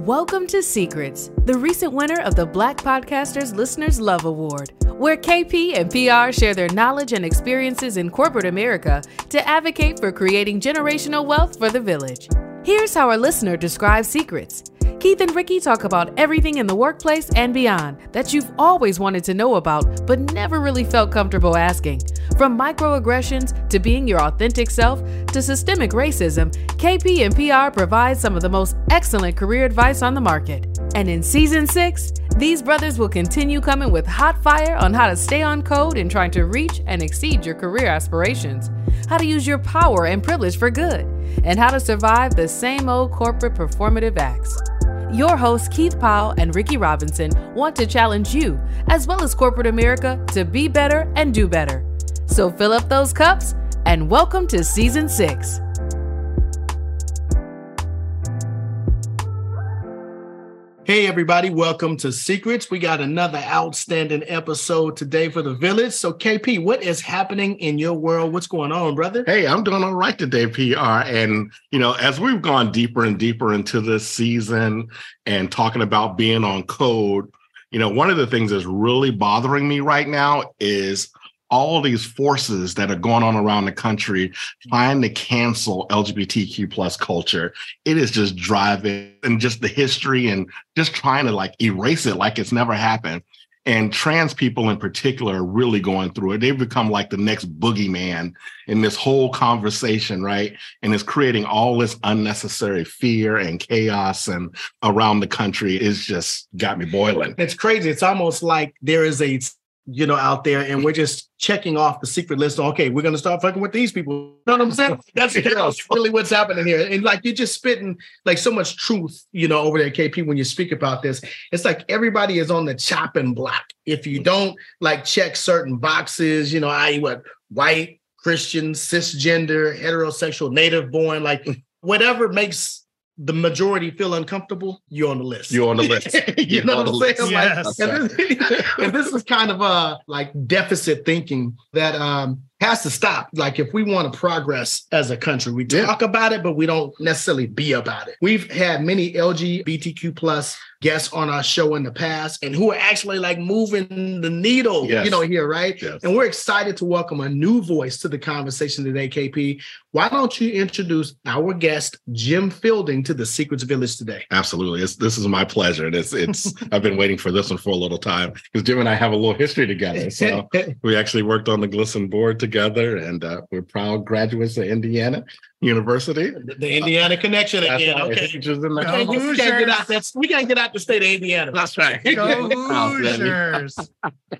Welcome to C-CRETS, the recent winner of the Black Podcasters Listeners Love Award, where KP and PR share their knowledge and experiences in corporate America to advocate for creating generational wealth for the village. Here's how our listener describes C-CRETS. Keith and Ricky talk about everything in the workplace and beyond that you've always wanted to know about but never really felt comfortable asking. From microaggressions to being your authentic self to systemic racism, KP and PR provide some of the most excellent career advice on the market. And in season six, these brothers will continue coming with hot fire on how to stay on code in trying to reach and exceed your career aspirations, how to use your power and privilege for good, and how to survive the same old corporate performative acts. Your hosts, Keith Powell and Ricky Robinson, want to challenge you, as well as corporate America, to be better and do better. So fill up those cups and welcome to season six. Hey, everybody, welcome to C-CRETS. We got another outstanding episode today for the village. So, KP, what is happening in your world? What's going on, brother? Hey, I'm doing all right today, PR. And, you know, as we've gone deeper and deeper into this season and talking about being on code, you know, one of the things that's really bothering me right now is all these forces that are going on around the country trying to cancel LGBTQ plus culture. It is just driving and just the history and just trying to like erase it like it's never happened. And trans people in particular are really going through it. They've become like the next boogeyman in this whole conversation, right? And it's creating all this unnecessary fear and chaos and around the country. It's just got me boiling. It's crazy. It's almost like there is a you know, out there, and we're just checking off the secret list. Okay, we're gonna start fucking with these people. You know what I'm saying? That's, that's really what's happening here. And like you're just spitting like so much truth, you know, over there, KP, when you speak about this. It's like everybody is on the chopping block. If you don't like check certain boxes, you know, i.e. what white, Christian, cisgender, heterosexual, native born, like whatever makes the majority feel uncomfortable, you're on the list. You're on the list. you You're know what I'm saying? list. Like, Yes. and, this, and this is kind of a like deficit thinking that um has to stop. Like if we want to progress as a country, we Yeah. talk about it, but we don't necessarily be about it. We've had many LGBTQ plus guests on our show in the past and who are actually like moving the needle, Yes. you know, here, right? Yes. And we're excited to welcome a new voice to the conversation today, KP. Why don't you introduce our guest, Jim Fielding, to the C-CRETS Village today? Absolutely. It's, this is my pleasure. And it's, it's, I've been waiting for this one for a little time because Jim and I have a little history together. So we actually worked on the GLSEN board together and uh, we're proud graduates of Indiana University. the Indiana connection That's again. right. Okay. Teachers in the We can't, we can't get out that. We can't get out the state of Indiana. That's right. Go Hoosiers.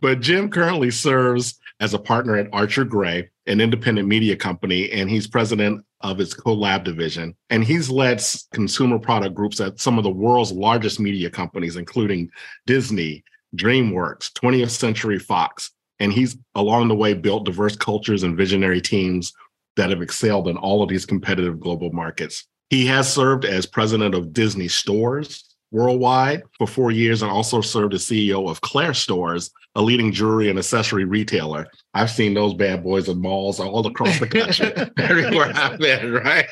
But Jim currently serves as a partner at Archer Gray, an independent media company, and he's president of its Co-Lab division. And he's led consumer product groups at some of the world's largest media companies, including Disney, DreamWorks, 20th Century Fox. And he's along the way built diverse cultures and visionary teams that have excelled in all of these competitive global markets. He has served as president of Disney Stores worldwide for four years and also served as CEO of Claire Stores, a leading jewelry and accessory retailer. I've seen those bad boys in malls all across the country, everywhere I've been, right?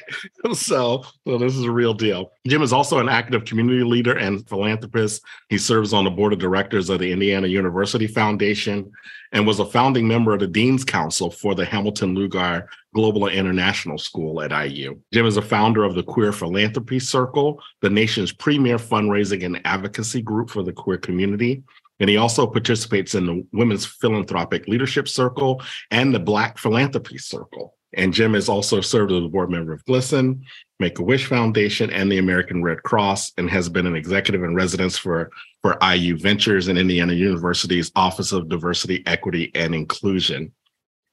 So, so this is a real deal. Jim is also an active community leader and philanthropist. He serves on the board of directors of the Indiana University Foundation and was a founding member of the Dean's Council for the Hamilton Lugar Global and International School at IU. Jim is a founder of the Queer Philanthropy Circle, the nation's premier fundraising and advocacy group for the queer community. And he also participates in the Women's Philanthropic Leadership Circle and the Black Philanthropy Circle. And Jim has also served as a board member of GLSEN, Make a Wish Foundation, and the American Red Cross, and has been an executive in residence for, for IU Ventures and Indiana University's Office of Diversity, Equity, and Inclusion.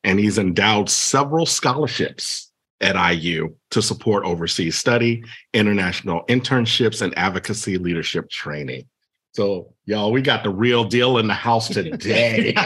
And he's endowed several scholarships at IU to support overseas study, international internships, and advocacy leadership training. So, y'all, we got the real deal in the house today.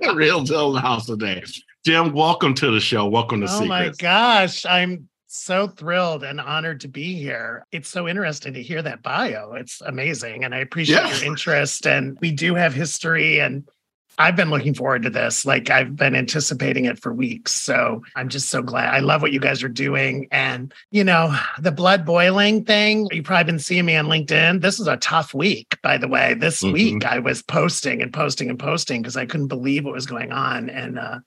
The real deal in the house today. Jim, welcome to the show. Welcome to Oh my gosh. I'm so thrilled and honored to be here. It's so interesting to hear that bio. It's amazing. And I appreciate Yeah. your interest. And we do have history. And I've been looking forward to this. Like I've been anticipating it for weeks. So I'm just so glad. I love what you guys are doing. And, you know, the blood boiling thing, you've probably been seeing me on LinkedIn. This is a tough week, by the way. This mm-hmm. week I was posting and posting and posting because I couldn't believe what was going on. And uh,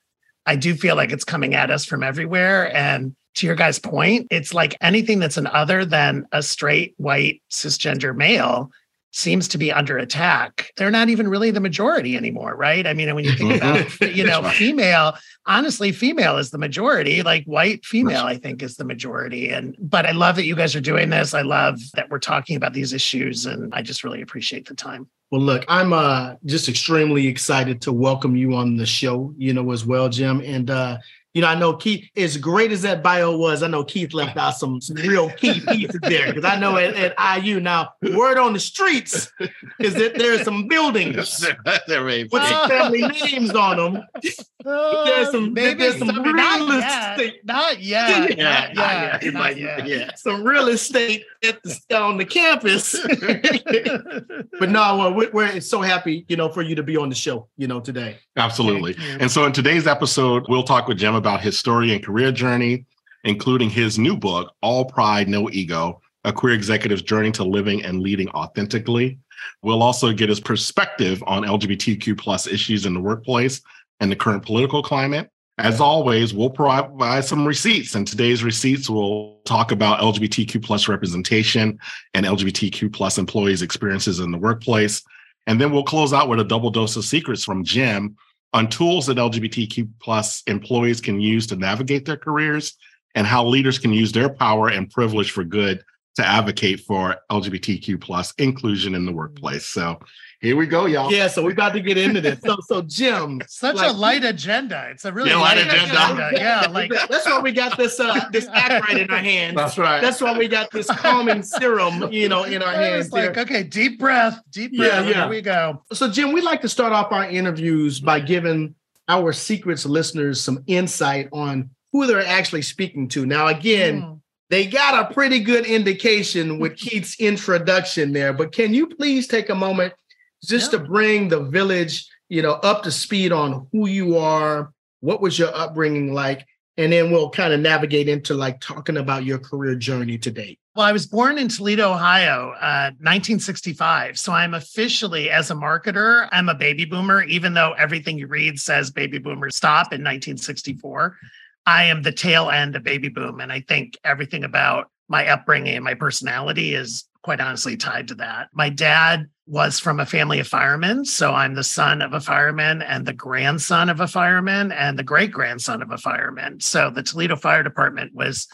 I do feel like it's coming at us from everywhere. And to your guys' point, it's like anything that's an other than a straight white cisgender male seems to be under attack. They're not even really the majority anymore, right? I mean, when you think about, you know, female, honestly, female is the majority, like white female, I think is the majority. And, but I love that you guys are doing this. I love that we're talking about these issues and I just really appreciate the time. Well, look, I'm uh, just extremely excited to welcome you on the show, you know, as well, Jim. And uh, you know, I know Keith, as great as that bio was, I know Keith left out some, some real key pieces there. Because I know at, at, IU now, word on the streets is that there's some buildings there with family names on them. Uh, there's some maybe there's some real not estate. Yet. Not yet. Yeah, not yet. Not yet. Yeah. Some real estate at the, on the campus. but no, we're, we're so happy, you know, for you to be on the show, you know, today. Absolutely. And so in today's episode, we'll talk with Jim about his story and career journey, including his new book, All Pride, No Ego A Queer Executive's Journey to Living and Leading Authentically. We'll also get his perspective on LGBTQ plus issues in the workplace and the current political climate. As always, we'll provide some receipts, and today's receipts will talk about LGBTQ plus representation and LGBTQ plus employees' experiences in the workplace. And then we'll close out with a double dose of C-CRETS from Jim on tools that LGBTQ plus employees can use to navigate their careers and how leaders can use their power and privilege for good to advocate for LGBTQ plus inclusion in the workplace. So here we go, y'all. Yeah, so we got to get into this. So, so Jim, such like, a light agenda. It's a really yeah, light, light agenda. agenda. Yeah, like that's why we got this uh this act right in our hands. That's right. That's why we got this calming serum, you know, in our hands. It's like, okay, deep breath, deep breath. Yeah, yeah. Here we go. So, Jim, we like to start off our interviews by giving our C-CRETS listeners some insight on who they're actually speaking to. Now, again. Mm they got a pretty good indication with Keith's introduction there, but can you please take a moment just yeah. to bring the village, you know, up to speed on who you are, what was your upbringing like, and then we'll kind of navigate into like talking about your career journey to date. Well, I was born in Toledo, Ohio, uh, 1965. So I'm officially, as a marketer, I'm a baby boomer, even though everything you read says baby boomers stop in 1964. I am the tail end of baby boom. And I think everything about my upbringing and my personality is quite honestly tied to that. My dad was from a family of firemen. So I'm the son of a fireman and the grandson of a fireman and the great grandson of a fireman. So the Toledo Fire Department was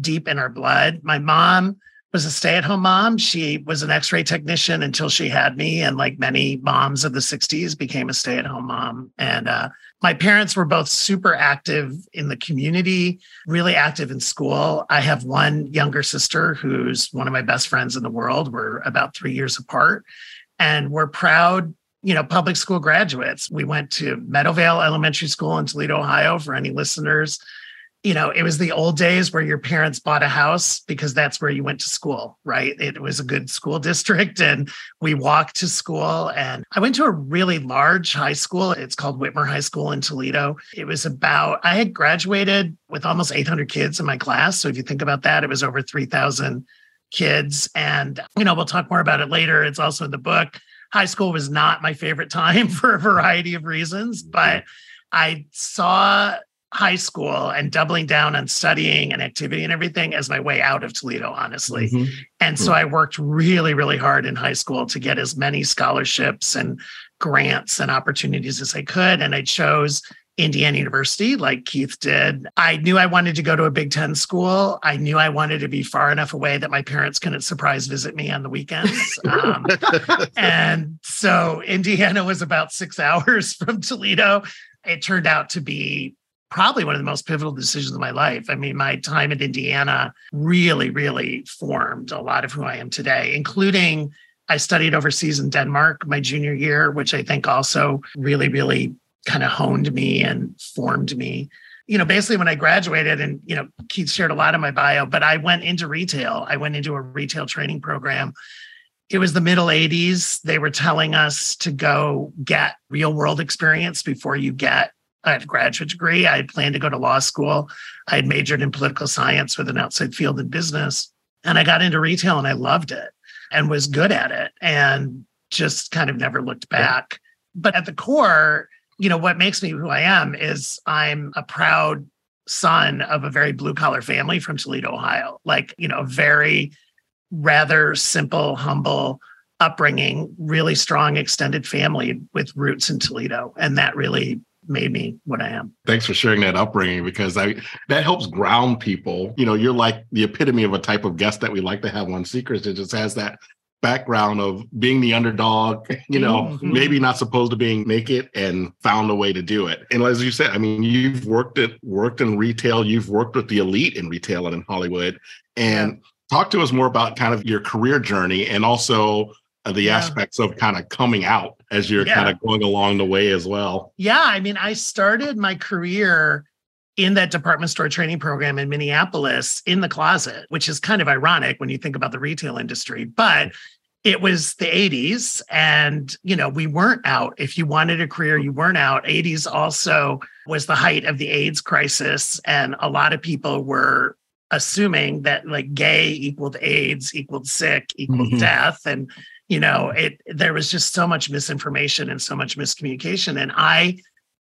deep in our blood. My mom was a stay at home mom. She was an x ray technician until she had me. And like many moms of the 60s, became a stay at home mom. And uh, my parents were both super active in the community, really active in school. I have one younger sister who's one of my best friends in the world. We're about three years apart and we're proud you know public school graduates. We went to meadowvale elementary school in toledo ohio for any listeners. You know it was the old days where your parents bought a house because that's where you went to school right? It was a good school district and we walked to school. And i went to a really large high school. It's called whitmer high school in toledo. It was about i had graduated with almost 800 kids in my class. So if you think about that it was over 3000 kids. And, you know, we'll talk more about it later. It's also in the book. High school was not my favorite time for a variety of reasons, mm-hmm. but I saw high school and doubling down on studying and activity and everything as my way out of Toledo, honestly. Mm-hmm. And so mm-hmm. I worked really, really hard in high school to get as many scholarships and grants and opportunities as I could. And I chose Indiana University, like Keith did. I knew I wanted to go to a Big Ten school. I knew I wanted to be far enough away that my parents couldn't surprise visit me on the weekends. Um, and so Indiana was about six hours from Toledo. It turned out to be probably one of the most pivotal decisions of my life. I mean, my time at Indiana really, really formed a lot of who I am today, including I studied overseas in Denmark my junior year, which I think also really, really kind of honed me and formed me. You know, basically when I graduated, and you know, Keith shared a lot of my bio, but I went into retail. I went into a retail training program it was the middle 80s. They were telling us to go get real world experience before you get I had a graduate degree. I had planned to go to law school. I had majored in political science with an outside field in business. And I got into retail and I loved it and was good at it and just kind of never looked back. But at the core, you know, what makes me who I am is I'm a proud son of a very blue collar family from Toledo, Ohio. Like, you know, very rather simple, humble upbringing, really strong extended family with roots in Toledo. And that really made me what I am. Thanks for sharing that upbringing because I that helps ground people. You know, you're like the epitome of a type of guest that we like to have on C-CRETS. It just has that background of being the underdog, you know, mm-hmm. maybe not supposed to being naked and found a way to do it. And as you said, I mean, you've worked at worked in retail, you've worked with the elite in retail and in Hollywood. And yeah. talk to us more about kind of your career journey and also uh, the yeah. aspects of kind of coming out as you're yeah. kind of going along the way as well. Yeah, I mean, I started my career in that department store training program in Minneapolis in the closet, which is kind of ironic when you think about the retail industry. But it was the 80s and you know we weren't out if you wanted a career you weren't out 80s also was the height of the aids crisis and a lot of people were assuming that like gay equaled aids equaled sick equaled mm-hmm. death and you know it there was just so much misinformation and so much miscommunication and i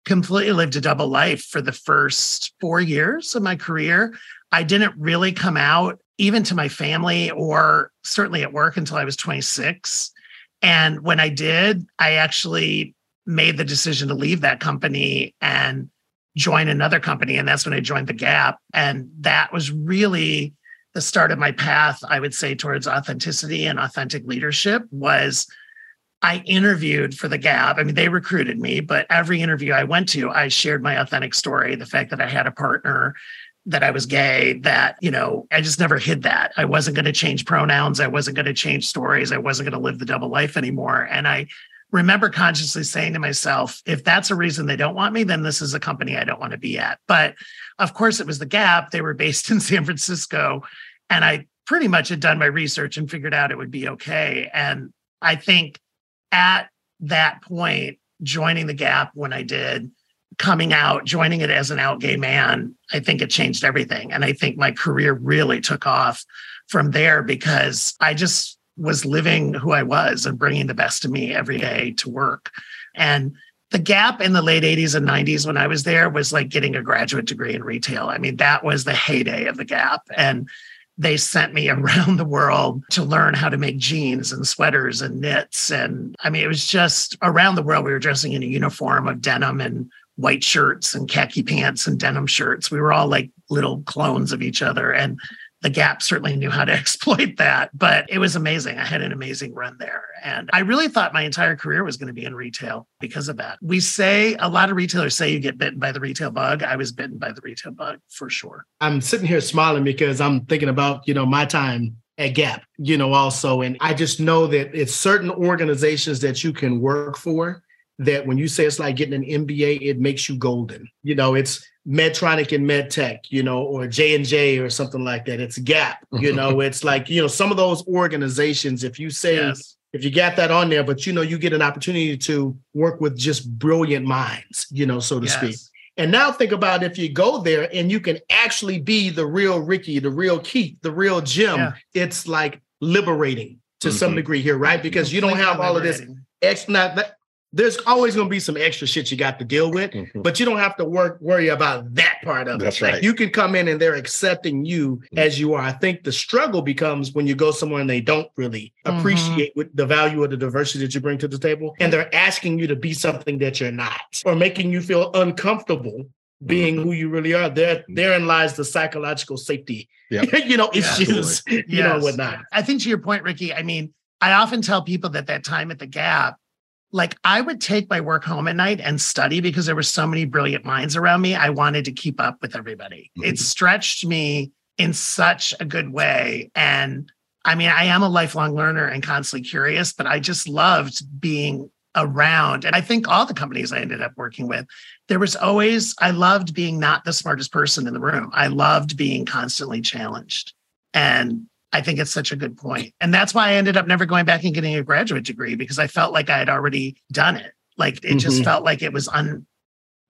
completely lived a double life for the first four years of my career. I didn't really come out even to my family or certainly at work until I was 26. And when I did, I actually made the decision to leave that company and join another company. And that's when I joined The Gap. And that was really the start of my path, I would say, towards authenticity and authentic leadership was I interviewed for the Gap. I mean, they recruited me, but every interview I went to, I shared my authentic story, the fact that I had a partner, that I was gay, that, you know, I just never hid that. I wasn't going to change pronouns. I wasn't going to change stories. I wasn't going to live the double life anymore. And I remember consciously saying to myself, if that's a reason they don't want me, then this is a company I don't want to be at. But of course, it was the Gap. They were based in San Francisco. And I pretty much had done my research and figured out it would be okay. And I think at that point, joining the Gap when I did, coming out, joining it as an out gay man, I think it changed everything. And I think my career really took off from there because I just was living who I was and bringing the best of me every day to work. And the gap in the late 80s and 90s when I was there was like getting a graduate degree in retail. I mean, that was the heyday of the gap. And they sent me around the world to learn how to make jeans and sweaters and knits. And I mean, it was just around the world. We were dressing in a uniform of denim and white shirts and khaki pants and denim shirts. We were all like little clones of each other. And the Gap certainly knew how to exploit that, but it was amazing. I had an amazing run there. And I really thought my entire career was going to be in retail because of that. We say a lot of retailers say you get bitten by the retail bug. I was bitten by the retail bug for sure. I'm sitting here smiling because I'm thinking about, you know, my time at Gap, you know, also. And I just know that it's certain organizations that you can work for that when you say it's like getting an MBA, it makes you golden. You know, it's Medtronic and MedTech, you know, or J and J or something like that. It's Gap, you know. it's like you know some of those organizations. If you say yes. if you got that on there, but you know you get an opportunity to work with just brilliant minds, you know, so to yes. speak. And now think about if you go there and you can actually be the real Ricky, the real Keith, the real Jim. Yeah. It's like liberating to mm-hmm. some degree here, right? Because you don't have all of this. Ex- not that there's always going to be some extra shit you got to deal with, mm-hmm. but you don't have to work worry about that part of That's it. Right. Like you can come in and they're accepting you mm-hmm. as you are. I think the struggle becomes when you go somewhere and they don't really mm-hmm. appreciate what the value of the diversity that you bring to the table, and they're asking you to be something that you're not, or making you feel uncomfortable being mm-hmm. who you really are. There, mm-hmm. therein lies the psychological safety, yep. you know, issues, you yes. know, whatnot. I think to your point, Ricky. I mean, I often tell people that that time at the Gap like I would take my work home at night and study because there were so many brilliant minds around me. I wanted to keep up with everybody. Mm-hmm. It stretched me in such a good way. And I mean, I am a lifelong learner and constantly curious, but I just loved being around. And I think all the companies I ended up working with, there was always, I loved being not the smartest person in the room. I loved being constantly challenged. And I think it's such a good point. And that's why I ended up never going back and getting a graduate degree because I felt like I had already done it. Like it mm-hmm. just felt like it was un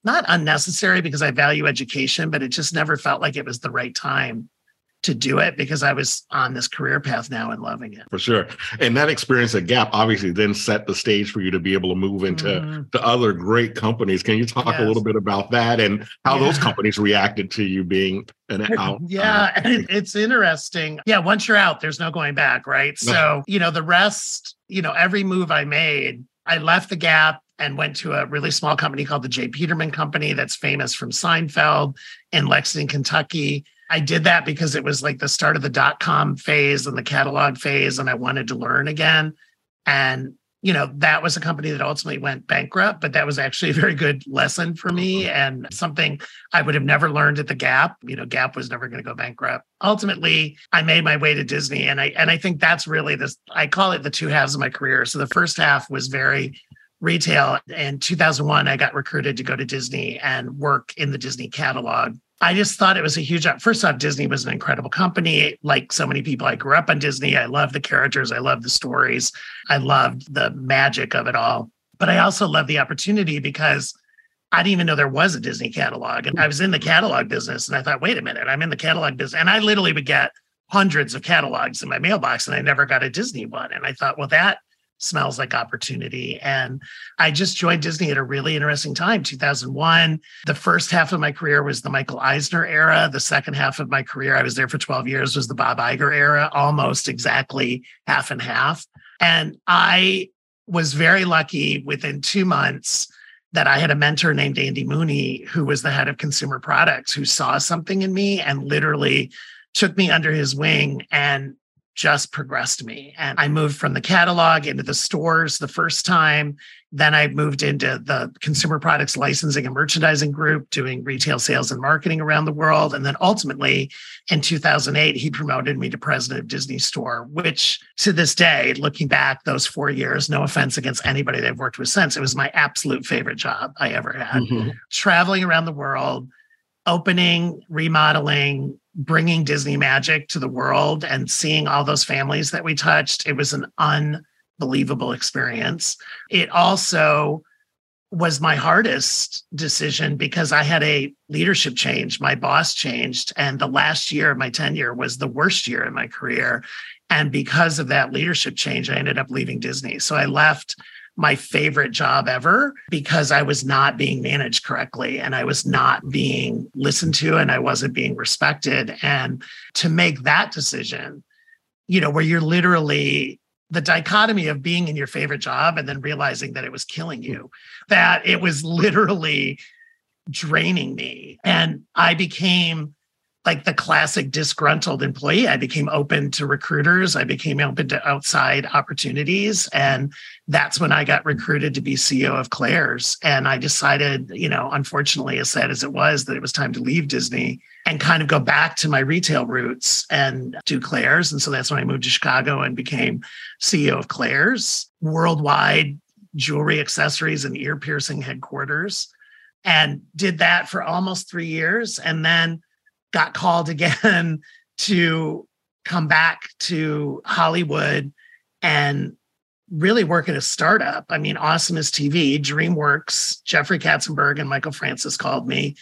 not unnecessary because I value education, but it just never felt like it was the right time to do it because I was on this career path now and loving it. For sure. And that experience at Gap obviously then set the stage for you to be able to move into mm. to other great companies. Can you talk yes. a little bit about that and how yeah. those companies reacted to you being an out? Yeah, uh, it's interesting. Yeah, once you're out, there's no going back, right? So, you know, the rest, you know, every move I made, I left the Gap and went to a really small company called the J. Peterman Company that's famous from Seinfeld in Lexington, Kentucky I did that because it was like the start of the dot com phase and the catalog phase, and I wanted to learn again. And you know, that was a company that ultimately went bankrupt, but that was actually a very good lesson for me mm-hmm. and something I would have never learned at the Gap. You know, Gap was never going to go bankrupt. Ultimately, I made my way to Disney and I and I think that's really this I call it the two halves of my career. So the first half was very retail. In 2001, I got recruited to go to Disney and work in the Disney catalog I just thought it was a huge. Uh, first off, Disney was an incredible company. Like so many people, I grew up on Disney. I love the characters. I love the stories. I loved the magic of it all. But I also love the opportunity because I didn't even know there was a Disney catalog. And I was in the catalog business and I thought, wait a minute, I'm in the catalog business. And I literally would get hundreds of catalogs in my mailbox and I never got a Disney one. And I thought, well, that smells like opportunity. And I just joined Disney at a really interesting time, 2001. The first half of my career was the Michael Eisner era. The second half of my career, I was there for 12 years, was the Bob Iger era, almost exactly half and half. And I was very lucky within two months that I had a mentor named Andy Mooney, who was the head of consumer products, who saw something in me and literally took me under his wing and just progressed me. And I moved from the catalog into the stores the first time. Then I moved into the consumer products licensing and merchandising group, doing retail sales and marketing around the world. And then ultimately in 2008, he promoted me to president of Disney Store, which to this day, looking back those four years, no offense against anybody that I've worked with since, it was my absolute favorite job I ever had. Mm-hmm. Traveling around the world, opening, remodeling, bringing Disney magic to the world and seeing all those families that we touched. It was an unbelievable experience. It also was my hardest decision because I had a leadership change. My boss changed, and the last year of my tenure was the worst year in my career. And because of that leadership change, I ended up leaving Disney. So I left my favorite job ever because I was not being managed correctly and I was not being listened to and I wasn't being respected. And to make that decision, you know, where you're literally the dichotomy of being in your favorite job and then realizing that it was killing you, that it was literally draining me. And I became like the classic disgruntled employee. I became open to recruiters. I became open to outside opportunities. And that's when I got recruited to be CEO of Claire's. And I decided, you know, unfortunately, as sad as it was, that it was time to leave Disney and kind of go back to my retail roots and do Claire's. And so that's when I moved to Chicago and became CEO of Claire's worldwide jewelry, accessories, and ear piercing headquarters. And did that for almost three years. And then got called again to come back to Hollywood and really work at a startup. I mean, AwesomenessTV, DreamWorks, Jeffrey Katzenberg and Michael Francis called me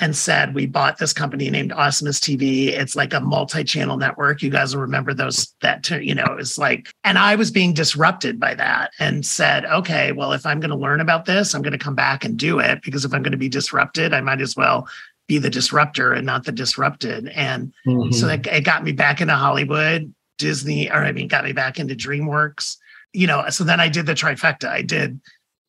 and said, We bought this company named AwesomenessTV. It's like a multi channel network. You guys will remember those, that, you know, it was like, and I was being disrupted by that and said, Okay, well, if I'm going to learn about this, I'm going to come back and do it because if I'm going to be disrupted, I might as well be the disruptor and not the disrupted. And mm-hmm. so it, it got me back into Hollywood, Disney, or I mean, got me back into DreamWorks. You know, so then I did the trifecta. I did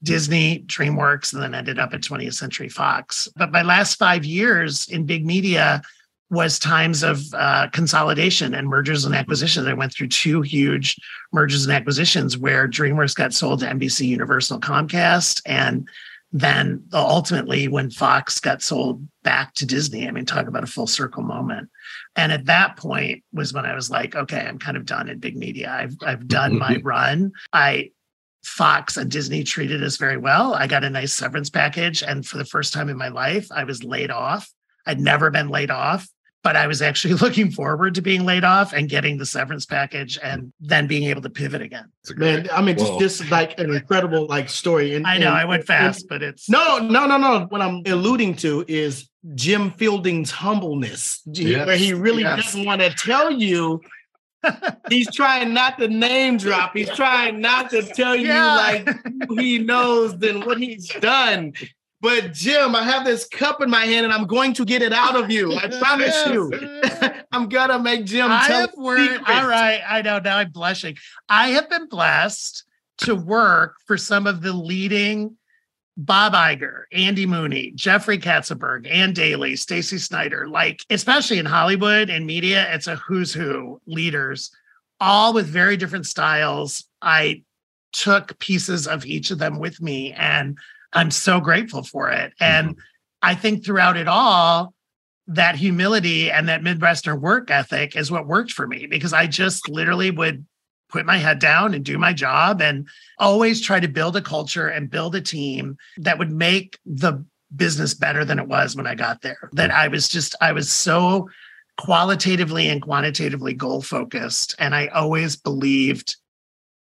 Disney, DreamWorks, and then ended up at 20th Century Fox. But my last five years in big media was times of uh, consolidation and mergers and acquisitions. I went through two huge mergers and acquisitions where DreamWorks got sold to NBC Universal Comcast and then ultimately when Fox got sold back to Disney, I mean, talk about a full circle moment. And at that point was when I was like, okay, I'm kind of done in big media. I've I've done my mm-hmm. run. I Fox and Disney treated us very well. I got a nice severance package. And for the first time in my life, I was laid off. I'd never been laid off. But I was actually looking forward to being laid off and getting the severance package and then being able to pivot again. Man, I mean, just Whoa. this is like an incredible like story. And I know and- I went and- fast, but it's No, no, no, no. What I'm alluding to is Jim Fielding's humbleness, Yes, where he really yes. doesn't want to tell you. He's trying not to name drop. He's trying not to tell you Yeah. like who he knows and what he's done. But Jim, I have this cup in my hand and I'm going to get it out of you. I promise Yes. you. I'm gonna make Jim I have worked. All right, I know. Now I'm blushing. I have been blessed to work for some of the leading Bob Iger, Andy Mooney, Jeffrey Katzenberg, Ann Daly, Stacey Snider. Like, especially in Hollywood and media, it's a who's who leaders, all with very different styles. I took pieces of each of them with me, and I'm so grateful for it. Mm-hmm. And I think throughout it all, that humility and that Midwestern work ethic is what worked for me because I just literally would put my head down and do my job and always try to build a culture and build a team that would make the business better than it was when I got there. That mm-hmm. I was just, I was so qualitatively and quantitatively goal focused. And I always believed,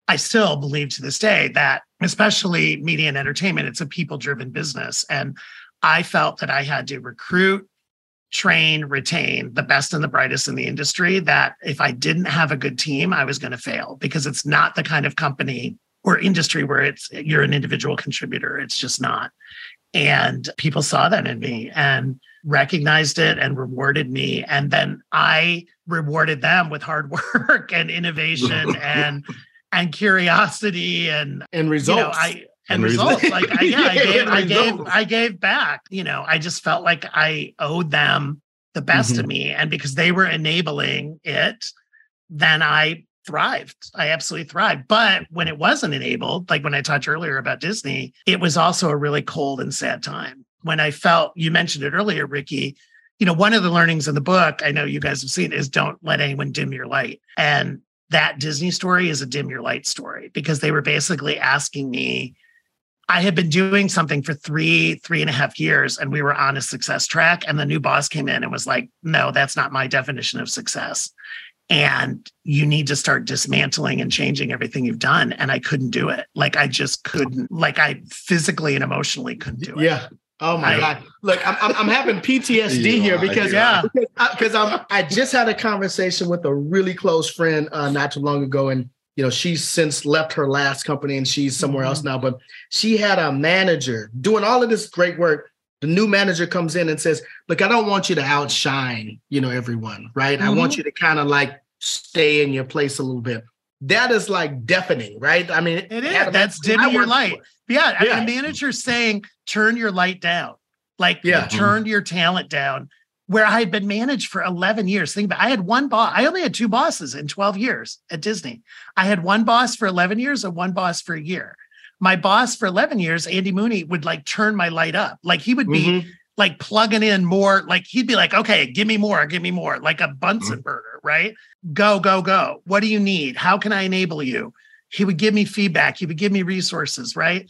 I still believe to this day that, especially media and entertainment, it's a people driven business. And I felt that I had to recruit, train, retain the best and the brightest in the industry. That if I didn't have a good team, I was going to fail because it's not the kind of company or industry where it's you're an individual contributor. It's just not. And people saw that in me and recognized it and rewarded me. And then I rewarded them with hard work and innovation and and curiosity and and you results. know, I and, And results. results. Like I, yeah, I gave, I gave, results. I gave back. You know, I just felt like I owed them the best of mm-hmm. me, and because they were enabling it, then I thrived. I absolutely thrived. But when it wasn't enabled, like when I talked earlier about Disney, it was also a really cold and sad time. When I felt, you mentioned it earlier, Ricky. You know, one of the learnings in the book, I know you guys have seen, is don't let anyone dim your light. And that Disney story is a dim your light story because they were basically asking me. I had been doing something for three, three and a half years, and we were on a success track. And the new boss came in and was like, No, that's not my definition of success. And you need to start dismantling and changing everything you've done. And I couldn't do it. Like, I just couldn't, like, I physically and emotionally couldn't do it. Yeah. Oh my I- God. Look, I'm, I'm, I'm having PTSD here because Yeah. because uh, I'm I just had a conversation with a really close friend uh, not too long ago, and you know she's since left her last company and she's somewhere else mm-hmm. now. But she had a manager doing all of this great work. The new manager comes in and says, "Look, I don't want you to outshine, you know, everyone, right? I want mm-hmm. you to kind of like stay in your place a little bit." That is like deafening, right? I mean, It is. That's dimming your light. for. Yeah. Yeah. And the manager saying, turn your light down. Like Yeah. turn your talent down. Where I had been managed for 11 years. Think about I had one boss. I only had two bosses in 12 years at Disney. I had one boss for 11 years and one boss for a year. My boss for 11 years, Andy Mooney, would like turn my light up. Like he would be Mhm. like plugging in more. Like he'd be like, okay, give me more, give me more, like a Bunsen burner, right? Go, go, go. What do you need? How can I enable you? He would give me feedback. He would give me resources, right?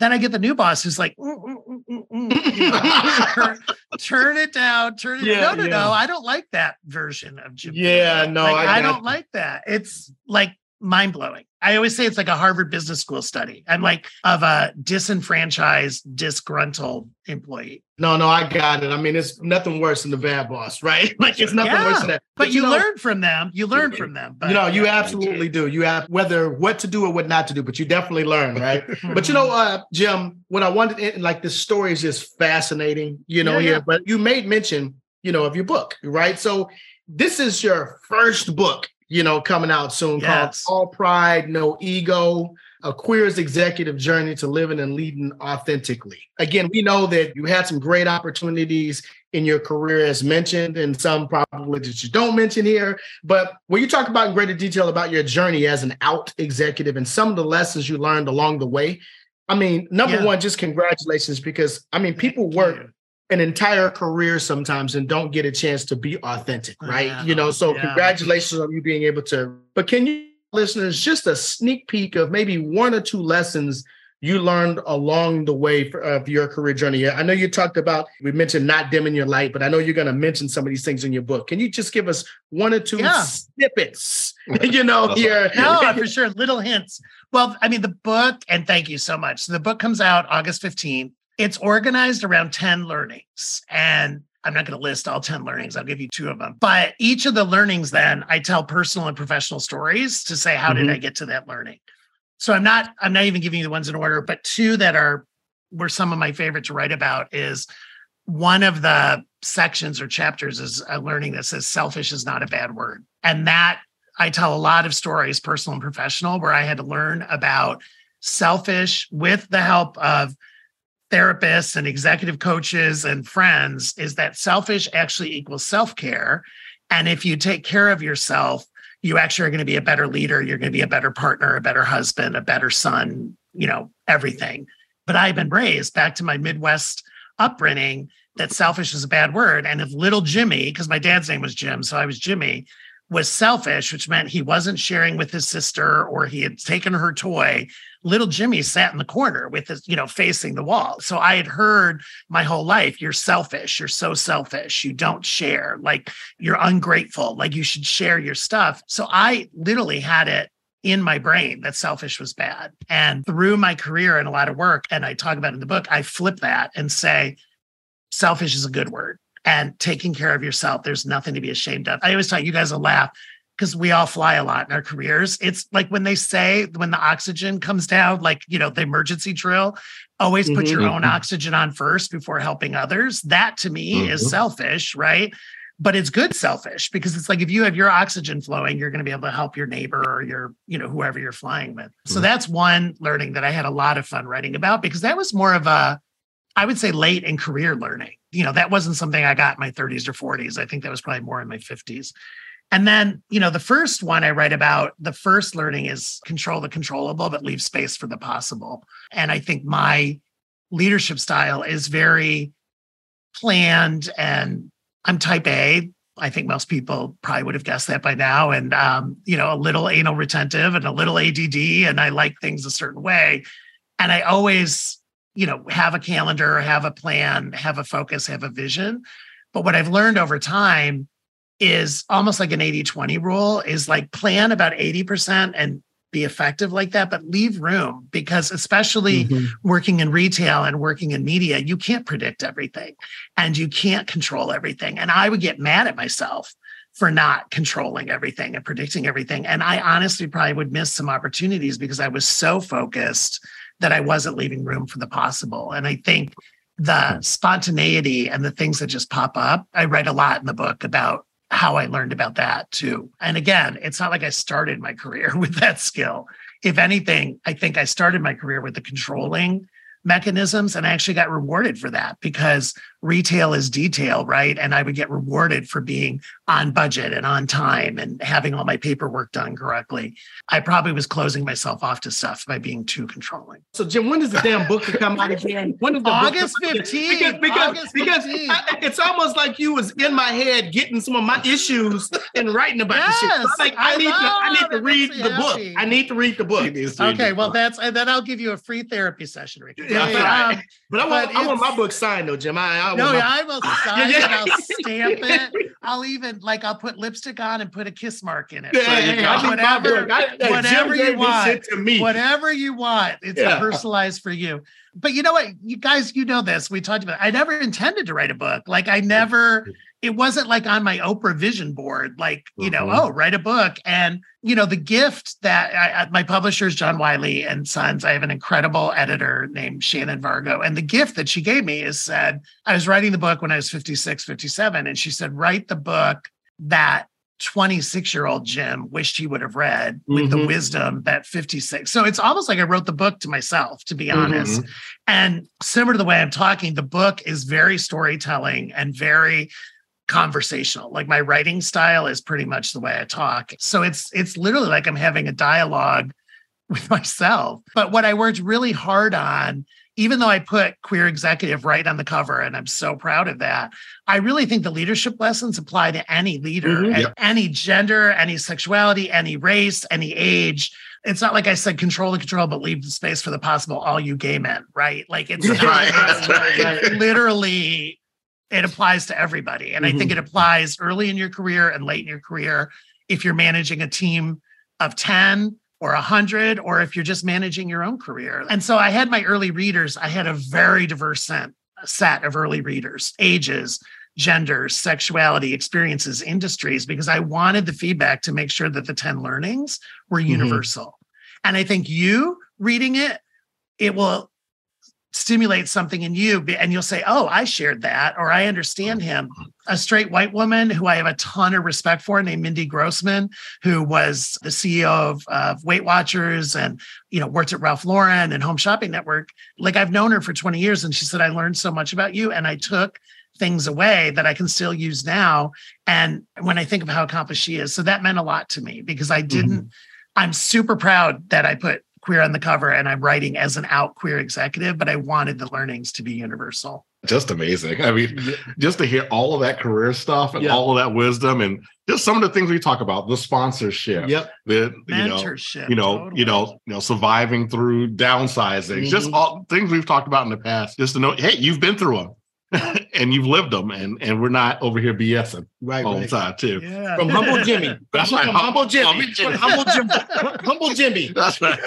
Then I get the new boss who's like, "Mm, mm, mm, mm, mm," you know, turn, it down, turn it. Yeah, no, no, yeah. no. I don't like that version of Jim. Yeah, no, Like, I I, don't you. like that. It's like mind blowing. I always say it's like a Harvard Business School study. I'm like of a disenfranchised, disgruntled employee. No, no, I got it. I mean, it's nothing worse than the bad boss, right? Like it's nothing Yeah, worse than that. But, you, know, learn from them. You learn from them. But you know, you yeah. absolutely do. You have whether what to do or what not to do, but you definitely learn, right? but you know, uh, Jim, what I wanted, and like this story is just fascinating, you know, Yeah, here. yeah. But you made mention, you know, of your book, right? So this is your first book, you know, coming out soon Yes. called All Pride, No Ego. A queer's executive journey to living and leading authentically. Again, we know that you had some great opportunities in your career, as mentioned, and some probably that you don't mention here. But when you talk about in greater detail about your journey as an out executive and some of the lessons you learned along the way, I mean, number Yeah. one, just congratulations because I mean, people work. An entire career sometimes and don't get a chance to be authentic, uh-huh. right? Yeah, You know, so yeah. congratulations on you being able to. But can you, listeners, just a sneak peek of maybe one or two lessons you learned along the way of your career journey? I know you talked about, we mentioned not dimming your light, but I know you're going to mention some of these things in your book. Can you just give us one or two yeah. snippets, you know, here? No, for sure. Little hints. Well, I mean, the book, and thank you so much. So the book comes out August 15th. It's organized around 10 learnings. And I'm not going to list all 10 learnings. I'll give you two of them. But each of the learnings, then I tell personal and professional stories to say, how mm-hmm. did I get to that learning? So I'm not I'm not even giving you the ones in order, but two that are were some of my favorite to write about is one of the sections or chapters is a learning that says selfish is not a bad word. And that I tell a lot of stories, personal and professional, where I had to learn about selfish with the help of therapists and executive coaches and friends is that selfish actually equals self-care. And if you take care of yourself, you actually are going to be a better leader. You're going to be a better partner, a better husband, a better son, you know, everything. But I've been raised back to my Midwest upbringing that selfish is a bad word. And if little Jimmy, because my dad's name was Jim, so I was Jimmy, was selfish, which meant he wasn't sharing with his sister or he had taken her toy, little Jimmy sat in the corner with his, you know, facing the wall. So I had heard my whole life, you're selfish. You're so selfish. You don't share. Like you're ungrateful. Like you should share your stuff. So I literally had it in my brain that selfish was bad. And through my career and a lot of work, and I talk about in the book, I flip that and say, selfish is a good word. And taking care of yourself, there's nothing to be ashamed of. I always tell you guys to laugh because we all fly a lot in our careers. It's like when they say when the oxygen comes down, like, you know, the emergency drill, always put mm-hmm. your own oxygen on first before helping others. That to me mm-hmm. is selfish, right? But it's good selfish because it's like if you have your oxygen flowing, you're going to be able to help your neighbor or your, you know, whoever you're flying with. Mm-hmm. So that's one learning that I had a lot of fun writing about because that was more of a, I would say late in career learning. You know, that wasn't something I got in my 30s or 40s. I think that was probably more in my 50s. And then, you know, the first one I write about, the first learning is control the controllable, but leave space for the possible. And I think my leadership style is very planned and I'm type A. I think most people probably would have guessed that by now. And, um, you know, a little anal retentive and a little ADD, and I like things a certain way. And I always, you know, have a calendar, have a plan, have a focus, have a vision. But what I've learned over time is almost like an 80 20 rule is like plan about 80% and be effective like that, but leave room because, especially mm-hmm. working in retail and working in media, you can't predict everything and you can't control everything. And I would get mad at myself for not controlling everything and predicting everything. And I honestly probably would miss some opportunities because I was so focused that I wasn't leaving room for the possible. And I think the hmm. spontaneity and the things that just pop up, I write a lot in the book about how I learned about that too. And again, it's not like I started my career with that skill. If anything, I think I started my career with the controlling mechanisms and I actually got rewarded for that because retail is detail, right? And I would get rewarded for being on budget and on time and having all my paperwork done correctly. I probably was closing myself off to stuff by being too controlling. So Jim, when does the damn book come out again? When is the August 15th. Because, because, August 15th. because I, it's almost like you was in my head getting some of my issues and writing about yes, the shit. like I, I need to I need to read the happy. book. I need to read the book. Okay, well book. that's and then I'll give you a free therapy session, Richard. Yeah, yeah. Um, but I want I want my book signed though, Jim. I, I no, my, I will sign it. I'll stamp it. I'll even like I'll put lipstick on and put a kiss mark in it. Yeah, yeah, whatever, I, whatever you want. To me. Whatever you want. It's yeah. personalized for you. But you know what, you guys, you know this. We talked about. It. I never intended to write a book. Like I never it wasn't like on my Oprah vision board, like, you know, mm-hmm. oh, write a book. And, you know, the gift that I, my publisher is John Wiley and Sons. I have an incredible editor named Shannon Vargo. And the gift that she gave me is said, I was writing the book when I was 56, 57. And she said, write the book that 26 year old Jim wished he would have read with mm-hmm. the wisdom that 56. So it's almost like I wrote the book to myself, to be honest. Mm-hmm. And similar to the way I'm talking, the book is very storytelling and very conversational like my writing style is pretty much the way i talk so it's it's literally like i'm having a dialogue with myself but what i worked really hard on even though i put queer executive right on the cover and i'm so proud of that i really think the leadership lessons apply to any leader mm-hmm. yep. any gender any sexuality any race any age it's not like I said control the control, but leave the space for the possible. All you gay men, right? Like it's Right. it literally it applies to everybody, and I think it applies early in your career and late in your career. If you're managing a team of ten or a hundred, or if you're just managing your own career. And so I had my early readers. I had a very diverse set of early readers, ages, genders, sexuality, experiences, industries, because I wanted the feedback to make sure that the 10 learnings were Mhm. universal. And I think you reading it, it will stimulate something in you and you'll say, Oh, I shared that, or I understand mm-hmm. him. A straight white woman who I have a ton of respect for, named Mindy Grossman, who was the CEO of, of Weight Watchers and you know worked at Ralph Lauren and Home Shopping Network. Like I've known her for 20 years, and she said, I learned so much about you, and I took things away that I can still use now. And when I think of how accomplished she is, so that meant a lot to me because I didn't, mm-hmm. I'm super proud that I put queer on the cover and I'm writing as an out queer executive, but I wanted the learnings to be universal. Just amazing. I mean, just to hear all of that career stuff and Yeah. all of that wisdom and just some of the things we talk about, the sponsorship, Yep. the you know, Mentorship. you know, totally. you know, you know, surviving through downsizing, just Mhm. all things we've talked about in the past. Just to know, hey, you've been through them and you've lived them, and and we're not over here BSing Right. all the time too. Yeah. From humble Jimmy. That's from right. humble Jimmy. Humble Jimmy. Humble Jimmy. humble Jimmy. That's right.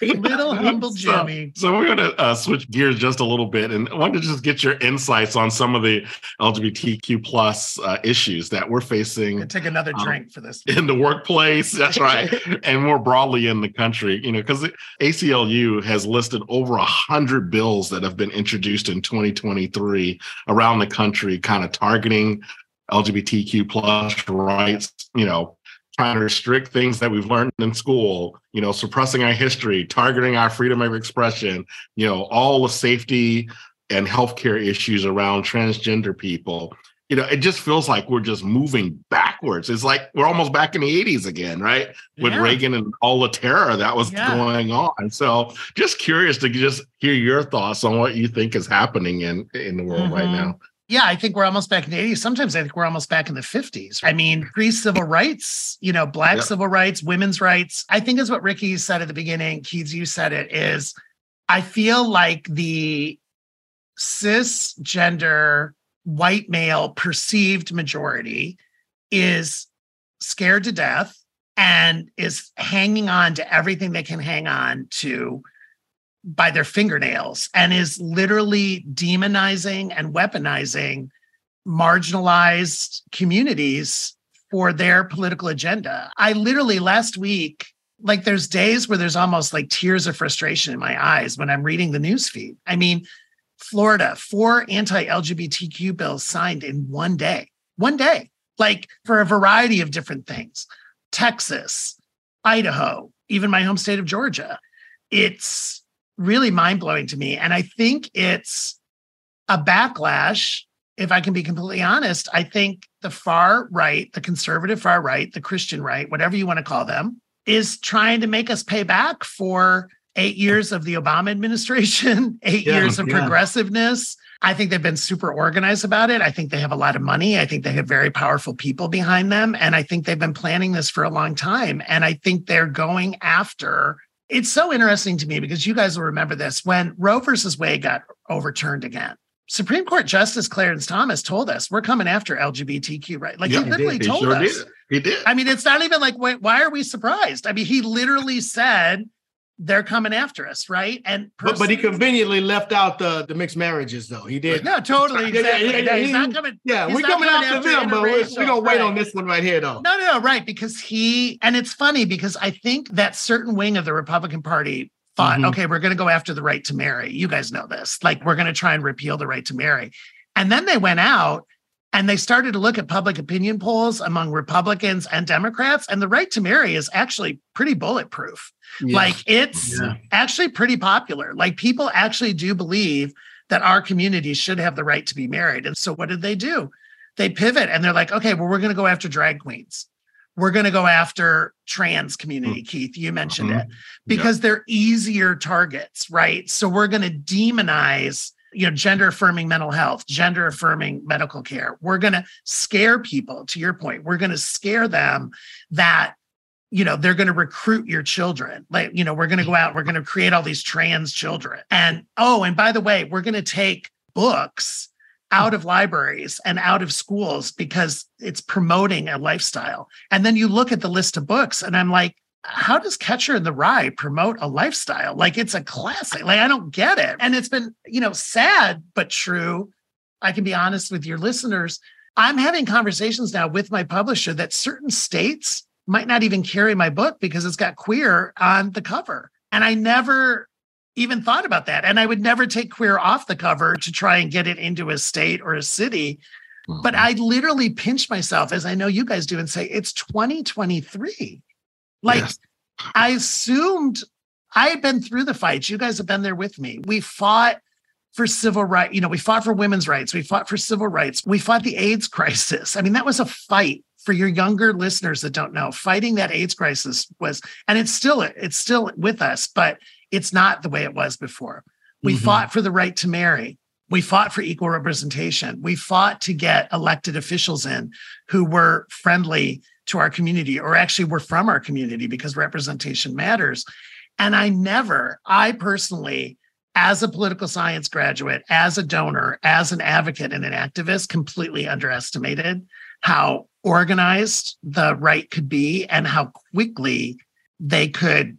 Little humble So- Jimmy. So, we're going to uh, switch gears just a little bit, and I wanted to just get your insights on some of the LGBTQ plus uh, issues that we're facing Could take another Um, drink for this. in the workplace. That's right, and more broadly in the country. You know, because ACLU has listed over a hundred bills that have been introduced in 2023 around the country, kind of targeting LGBTQ plus rights. You know, trying to restrict things that we've learned in school. You know, suppressing our history, targeting our freedom of expression. You know, all the safety and healthcare issues around transgender people you know, it just feels like we're just moving backwards. It's like we're almost back in the 80s again, right? With Yeah. Reagan and all the terror that was Yeah. going on. So just curious to just hear your thoughts on what you think is happening in, in the world right Mhm. now. Yeah, I think we're almost back in the 80s. Sometimes I think we're almost back in the 50s. I mean, pre civil rights, you know, black Yeah. civil rights, women's rights. I think is what Ricky said at the beginning. Keith, you said it is I feel like the cisgender white male perceived majority is scared to death and is hanging on to everything they can hang on to by their fingernails and is literally demonizing and weaponizing marginalized communities for their political agenda. I literally last week, like there's days where there's almost like tears of frustration in my eyes when I'm reading the news feed. I mean, Florida, four anti-LGBTQ bills signed in one day. One day, like for a variety of different things. Texas, Idaho, even my home state of Georgia. It's really mind blowing to me. And I think it's a backlash. If I can be completely honest, I think the far right, the conservative far right, the Christian right, whatever you want to call them, is trying to make us pay back for eight years of the Obama administration, eight Yeah, years of yeah. progressiveness. I think they've been super organized about it. I think they have a lot of money. I think they have very powerful people behind them. And I think they've been planning this for a long time. And I think they're going after it's so interesting to me because you guys will remember this when Roe versus Wade got overturned again. Supreme Court Justice Clarence Thomas told us we're coming after LGBTQ, right? Like Yeah, he literally He told sure us. did. He did. I mean, it's not even like, wait, why are we surprised? I mean, he literally said they're coming after us, right? And But, but he conveniently left out the, the mixed marriages, though. He did. no, totally, Yeah, yeah, yeah, yeah, he's he- not coming. Yeah, we're coming coming after after them, but we're, we're to wait right. on this one right here, though. No, no, no, right. Because he, and it's funny because I think that certain wing of the Republican Party thought, Mhm. okay, we're to go after the right to marry. You guys know this. Like, we're to try and repeal the right to marry. And then they went out and they started to look at public opinion polls among Republicans and Democrats. And the right to marry is actually pretty bulletproof. Yeah. Like, it's Yeah. actually pretty popular. Like, people actually do believe that our community should have the right to be married. And so, what did they do? They pivot and they're like, okay, well, we're going to go after drag queens. We're going to go after trans community. Keith, you mentioned Mhm. it because they're easier targets, right? So we're going to demonize, you know, gender affirming mental health, gender affirming medical care. We're going to scare people. To your point, we're going to scare them that you know they're going to recruit your children like you know we're going to go out we're going to create all these trans children and oh and by the way we're going to take books out of libraries and out of schools because it's promoting a lifestyle and then you look at the list of books and i'm like how does catcher in the rye promote a lifestyle like it's a classic like i don't get it and it's been you know sad but true i can be honest with your listeners i'm having conversations now with my publisher that certain states might not even carry my book because it's got queer on the cover. And I never even thought about that. And I would never take queer off the cover to try and get it into a state or a city. Mm-hmm. But I literally pinch myself, as I know you guys do, and say, it's 2023. Like, yes. I assumed I had been through the fights. You guys have been there with me. We fought for civil rights. You know, we fought for women's rights. We fought for civil rights. We fought the AIDS crisis. I mean, that was a fight for your younger listeners that don't know, fighting that AIDS crisis was, and it's still it's still with us, but it's not the way it was before. We mm-hmm. fought for the right to marry. We fought for equal representation. We fought to get elected officials in who were friendly to our community or actually we're from our community because representation matters. And I never, I personally, as a political science graduate, as a donor, as an advocate and an activist, completely underestimated how organized the right could be and how quickly they could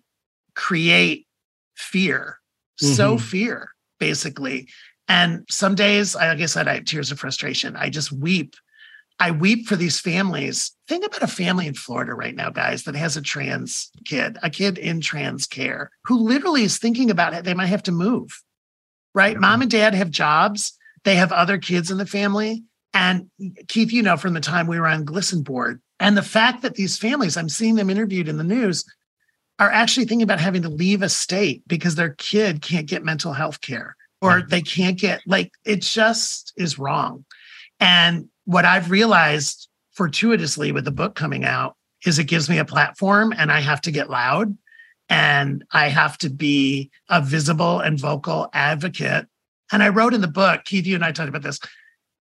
create fear, mm-hmm. so fear, basically. And some days, like I said, I have tears of frustration. I just weep. I weep for these families. Think about a family in Florida right now, guys, that has a trans kid, a kid in trans care, who literally is thinking about it. They might have to move, right? Yeah. Mom and dad have jobs. They have other kids in the family. And Keith, you know, from the time we were on GLSEN board, and the fact that these families, I'm seeing them interviewed in the news, are actually thinking about having to leave a state because their kid can't get mental health care or they can't get, like, it just is wrong. And what I've realized fortuitously with the book coming out is it gives me a platform and I have to get loud and I have to be a visible and vocal advocate. And I wrote in the book, Keith, you and I talked about this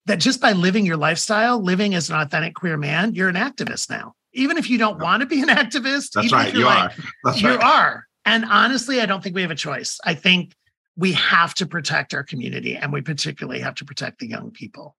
that just by living your lifestyle, living as an authentic queer man, you're an activist now. Even if you don't want to be an activist, that's right, you like, are. That's you right. are. And honestly, I don't think we have a choice. I think we have to protect our community and we particularly have to protect the young people.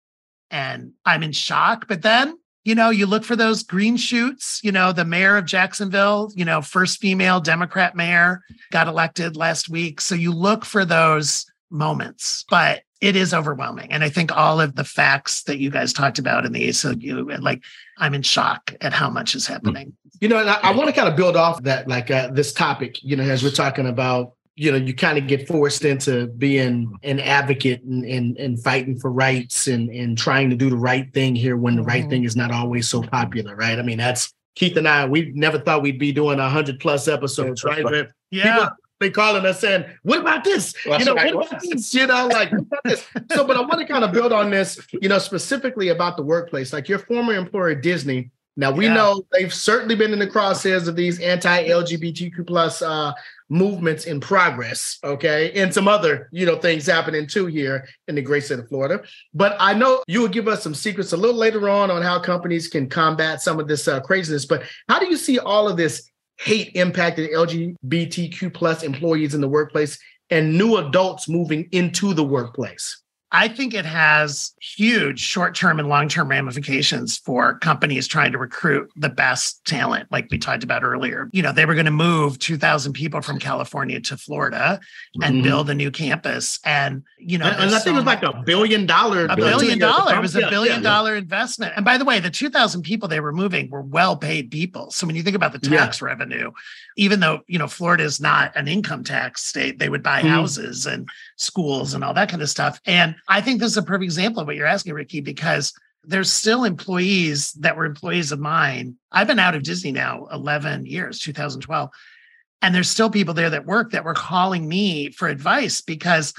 And I'm in shock. But then, you know, you look for those green shoots, you know, the mayor of Jacksonville, you know, first female Democrat mayor got elected last week. So you look for those moments. But it is overwhelming. And I think all of the facts that you guys talked about in the ACLU, like I'm in shock at how much is happening. You know, and I, I want to kind of build off that, like uh, this topic, you know, as we're talking about, you know, you kind of get forced into being an advocate and, and, and fighting for rights and, and trying to do the right thing here when the right mm-hmm. thing is not always so popular, right? I mean, that's Keith and I, we never thought we'd be doing a hundred plus episodes, right? Yeah. People, they calling us saying, "What about this? Well, you know, right. what about this? You know, like this. so." But I want to kind of build on this, you know, specifically about the workplace. Like your former employer, Disney. Now we yeah. know they've certainly been in the crosshairs of these anti-LGBTQ plus uh, movements in progress. Okay, and some other you know things happening too here in the great state of Florida. But I know you will give us some C-CRETS a little later on on how companies can combat some of this uh, craziness. But how do you see all of this hate impacted LGBTQ plus employees in the workplace and new adults moving into the workplace? I think it has huge short term and long term ramifications for companies trying to recruit the best talent, like we talked about earlier. You know, they were going to move 2,000 people from California to Florida and mm-hmm. build a new campus. And, you know, and, and I think so it was like a billion dollar, a billion dollar. It was a billion yeah, dollar investment. And by the way, the 2,000 people they were moving were well paid people. So when you think about the tax yeah. revenue, even though, you know, Florida is not an income tax state, they would buy mm-hmm. houses and schools and all that kind of stuff. And I think this is a perfect example of what you're asking, Ricky, because there's still employees that were employees of mine. I've been out of Disney now 11 years, 2012. And there's still people there that work that were calling me for advice because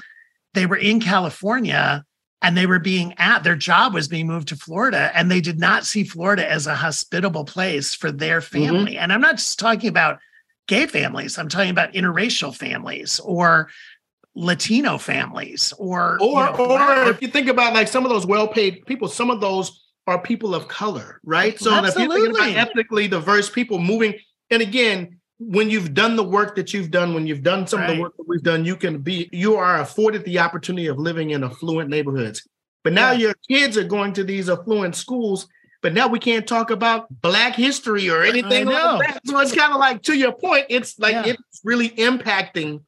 they were in California and they were being at their job was being moved to Florida and they did not see Florida as a hospitable place for their mm-hmm. family. Mm-hmm. And I'm not just talking about gay families, I'm talking about interracial families or Latino families or or you know, or if you think about like some of those well-paid people, some of those are people of color, right? So Absolutely. if you think about ethnically diverse people moving And again, when you've done the work that you've done, when you've done some of the work that we've done, you can be, you are afforded the opportunity of living in affluent neighborhoods. But now Yeah. your kids are going to these affluent schools, but now we can't talk about Black history or anything like that. So it's kind of like, to your point, it's like Yeah. it's really impacting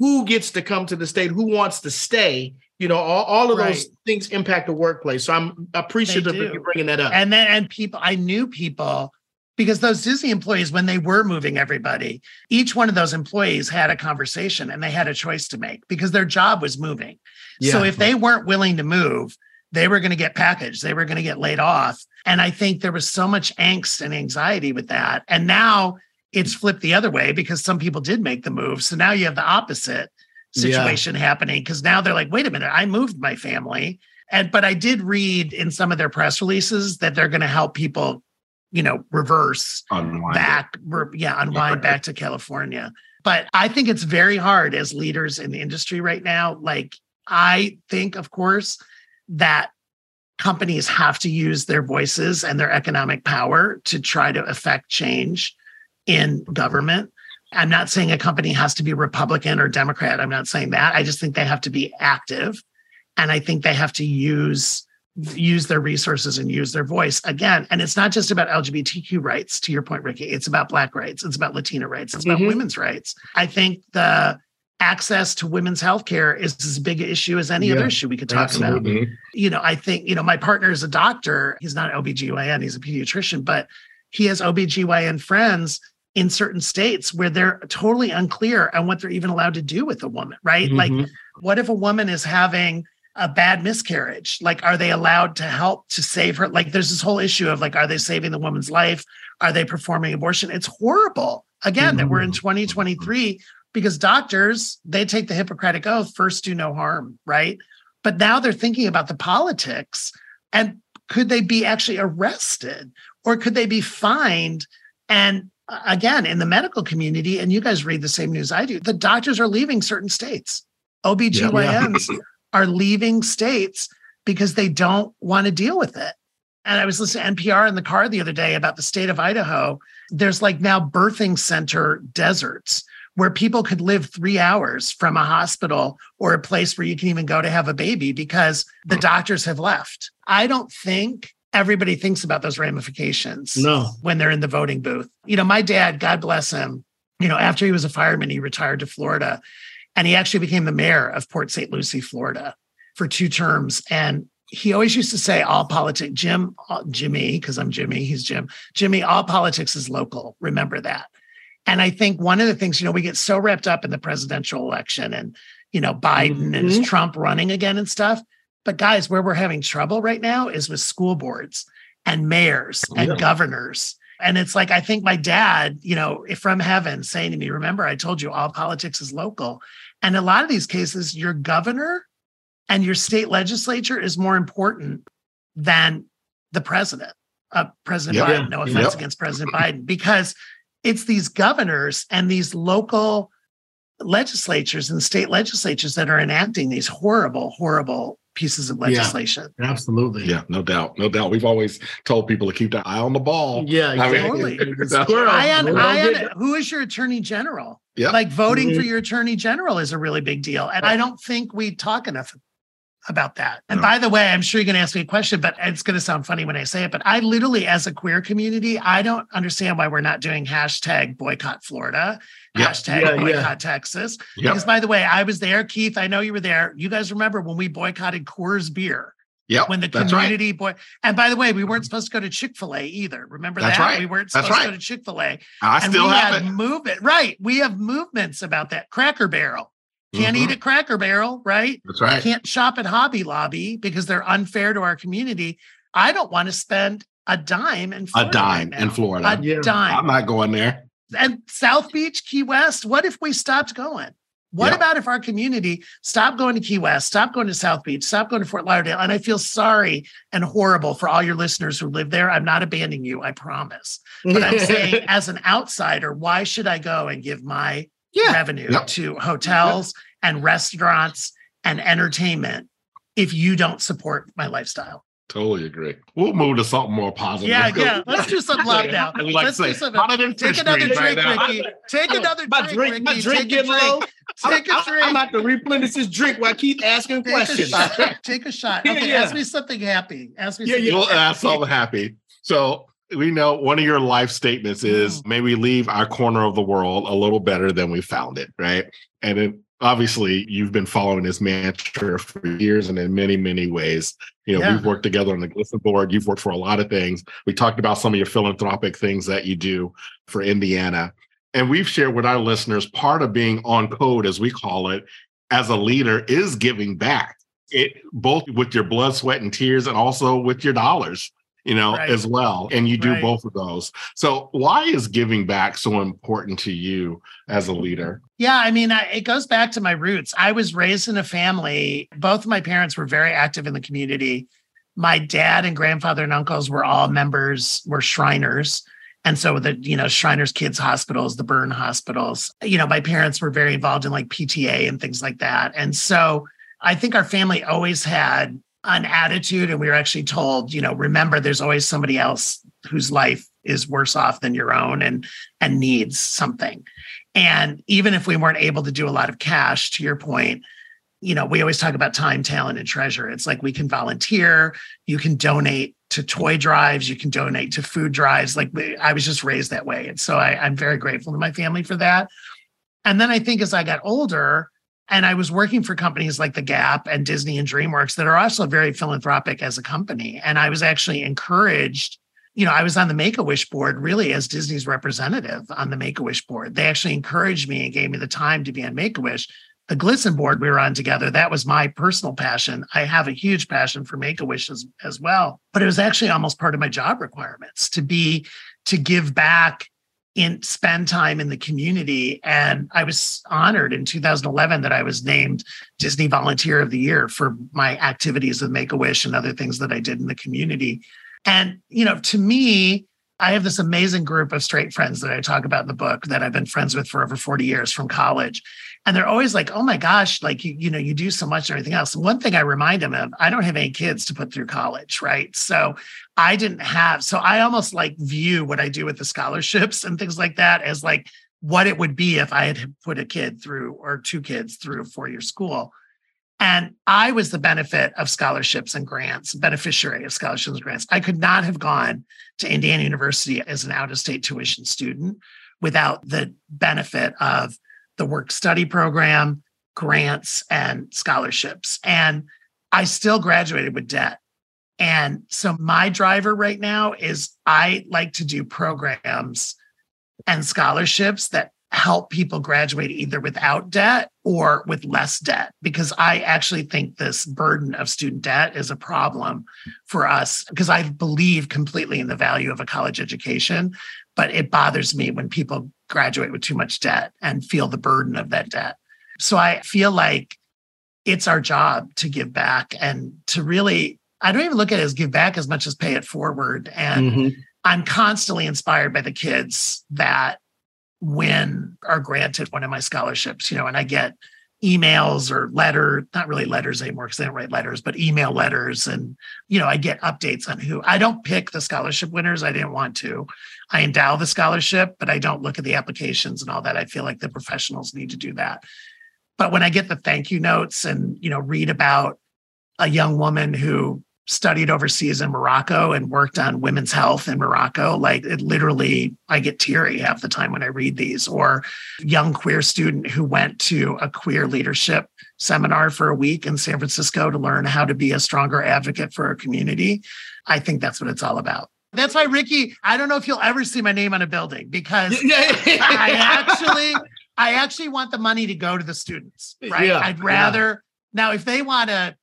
who gets to come to the state, who wants to stay. You know, all, all of those things impact the workplace. So I'm appreciative of you bringing that up. and then and people i knew people because those disney employees when they were moving everybody each one of those employees had a conversation and they had a choice to make because their job was moving Yeah. so if they weren't willing to move they were going to get packaged they were going to get laid off and i think there was so much angst and anxiety with that and now it's flipped the other way because some people did make the move so now you have the opposite Yeah. situation happening because now they're like wait a minute i moved my family and but I did read in some of their press releases that they're going to help people, you know, reverse Unwind back, re- yeah, unwind back to California. But I think it's very hard as leaders in the industry right now. Like I think, of course, that companies have to use their voices and their economic power to try to affect change in government. I'm not saying a company has to be Republican or Democrat. I'm not saying that. I just think they have to be active and I think they have to use use their resources and use their voice again. And it's not just about LGBTQ rights, to your point, Ricky. It's about Black rights. It's about Latina rights. It's about Mhm. women's rights. I think the access to women's health care is as big an issue as any other issue we could talk about absolutely. Mhm. you know, I think, you know, my partner is a doctor. He's not OBGYN, he's a pediatrician, but he has OBGYN friends in certain states where they're totally unclear on what they're even allowed to do with a woman, right? Like, Mhm. what if a woman is having a bad miscarriage? Like, are they allowed to help to save her? Like, there's this whole issue of like, are they saving the woman's life? Are they performing abortion? It's horrible. Again, that we're in 2023 because doctors, they take the Hippocratic oath first do no harm, right? But now they're thinking about the politics and could they be actually arrested or could they be fined? And again, in the medical community, and you guys read the same news I do, the doctors are leaving certain states. OBGYNs are leaving states because they don't want to deal with it. And I was listening to NPR in the car the other day about the state of Idaho. There's like now birthing center deserts where people could live three hours from a hospital or a place where you can even go to have a baby because the doctors have left. I don't think everybody thinks about those ramifications No. when they're in the voting booth. You know, my dad, God bless him, you know, after he was a fireman, he retired to Florida and he actually became the mayor of Port St. Lucie, Florida for two terms. And he always used to say, all politics, Jim, uh, Jimmy, because I'm Jimmy, he's Jim, Jimmy, all politics is local. Remember that. And I think one of the things, you know, we get so wrapped up in the presidential election and, you know, Biden and is Mhm. Trump running again and stuff. But guys, where we're having trouble right now is with school boards and mayors and Yeah. governors. And it's like, I think my dad, you know, from heaven saying to me, remember, I told you all politics is local. And a lot of these cases, your governor and your state legislature is more important than the president, uh, President Yep. Biden. No offense Yep. against President Biden, because it's these governors and these local legislatures and state legislatures that are enacting these horrible, horrible pieces of Yeah. legislation. Absolutely. Yeah, no doubt, no doubt. We've always told people to keep their eye on the ball. Yeah, I mean, exactly. Totally. Squirrel. I, un- Don't I get- who is your attorney general? Yep. Like voting for Mhm. your attorney general is a really big deal. And I don't think we talk enough about that. And No. by the way, I'm sure you're going to ask me a question, but it's going to sound funny when I say it. But I literally, as a queer community, I don't understand why we're not doing hashtag boycott Florida, Yep. hashtag Yeah, yeah. boycott Texas. Yep. Because by the way, I was there. Keith, I know you were there. You guys remember when we boycotted Coors beer? Yeah. when the that's right. community boy and by the way we weren't supposed to go to chick-fil-a either remember That's that right. we weren't That's supposed to go to chick-fil-a I and still we have had it. movement right we have movements about that cracker barrel can't Mhm. eat at cracker barrel right That's right. can't shop at hobby lobby because they're unfair to our community i don't want to spend a dime in A dime right in. Florida. a Yeah. dime I'm not going there. and South Beach, Key West, what if we stopped going? What Yeah. about if our community stopped going to Key West, stopped going to South Beach, stopped going to Fort Lauderdale? And I feel sorry and horrible for all your listeners who live there. I'm not abandoning you, I promise. But I'm saying, as an outsider, why should I go and give my Yeah. revenue Yep. to hotels and restaurants and entertainment if you don't support my lifestyle? Totally agree. We'll move to something more positive. Yeah, Let's yeah. Let's do some love now. Like Let's say, do something. hotter than Take another drink, right now. Ricky. Take another my drink, drink, Ricky. my drink Take a drink. low. Take a I'm, drink. I'm about to replenish this drink while I keep asking Take a questions. shot. Take a shot. Okay, yeah. ask me something happy. Ask me Yeah, something yeah. Well, happy. that's all happy. So we know one of your life statements is mm. may we leave our corner of the world a little better than we found it, right? And it, obviously you've been following this mantra for years and in many, many ways. You know, Yeah. we've worked together on the GLSEN board. You've worked for a lot of things. We talked about some of your philanthropic things that you do for Indiana. And we've shared with our listeners part of being on code, as we call it, as a leader is giving back. It both with your blood, sweat, and tears, and also with your dollars, you know, Right. as well. And you do Right. both of those. So why is giving back so important to you as a leader? Yeah, I mean, I, it goes back to my roots. I was raised in a family. Both of my parents were very active in the community. My dad and grandfather and uncles were all members, were Shriners. And so the, you know, Shriners Kids Hospitals, the burn hospitals, you know, my parents were very involved in like PTA and things like that. And so I think our family always had an attitude and we were actually told, you know, remember there's always somebody else whose life is worse off than your own and and needs something. And even if we weren't able to do a lot of cash, to your point, you know, we always talk about time, talent, and treasure. It's like we can volunteer, you can donate to toy drives, you can donate to food drives. Like I was just raised that way. And so I, I'm very grateful to my family for that. And then I think as I got older, and I was working for companies like The Gap and Disney and DreamWorks that are also very philanthropic as a company. And I was actually encouraged you know, I was on the Make a Wish board really as Disney's representative on the Make a Wish board. They actually encouraged me and gave me the time to be on Make a Wish. The GLSEN board we were on together, that was my personal passion. I have a huge passion for Make a Wish as, as well, but it was actually almost part of my job requirements to be, to give back in spend time in the community. And I was honored in 2011 that I was named Disney Volunteer of the Year for my activities with Make a Wish and other things that I did in the community. And, you know, to me, I have this amazing group of straight friends that I talk about in the book that I've been friends with for over 40 years from college. And they're always like, oh my gosh, like, you, you know, you do so much and everything else. And one thing I remind them of, I don't have any kids to put through college, right? So I didn't have, so I almost like view what I do with the scholarships and things like that as like what it would be if I had put a kid through or two kids through a four year school. And I was the benefit of scholarships and grants, beneficiary of scholarships and grants. I could not have gone to Indiana University as an out of state tuition student without the benefit of the work study program, grants, and scholarships. And I still graduated with debt. And so my driver right now is I like to do programs and scholarships that help people graduate either without debt or with less debt because i actually think this burden of student debt is a problem for us because i believe completely in the value of a college education but it bothers me when people graduate with too much debt and feel the burden of that debt so i feel like it's our job to give back and to really i don't even look at it as give back as much as pay it forward and Mhm. I'm constantly inspired by the kids that win are granted one of my scholarships, you know, and I get emails or letter, not really letters anymore because they don't write letters, but email letters. And, you know, I get updates on who I don't pick the scholarship winners. I didn't want to. I endow the scholarship, but I don't look at the applications and all that. I feel like the professionals need to do that. But when I get the thank you notes and, you know, read about a young woman who studied overseas in Morocco and worked on women's health in Morocco. Like it literally, I get teary half the time when I read these. Or young queer student who went to a queer leadership seminar for a week in San Francisco to learn how to be a stronger advocate for our community. I think that's what it's all about. That's why Ricky, I don't know if you'll ever see my name on a building because Yeah, yeah. I actually, I actually want the money to go to the students. Right. Yeah, I'd yeah. rather now if they want to.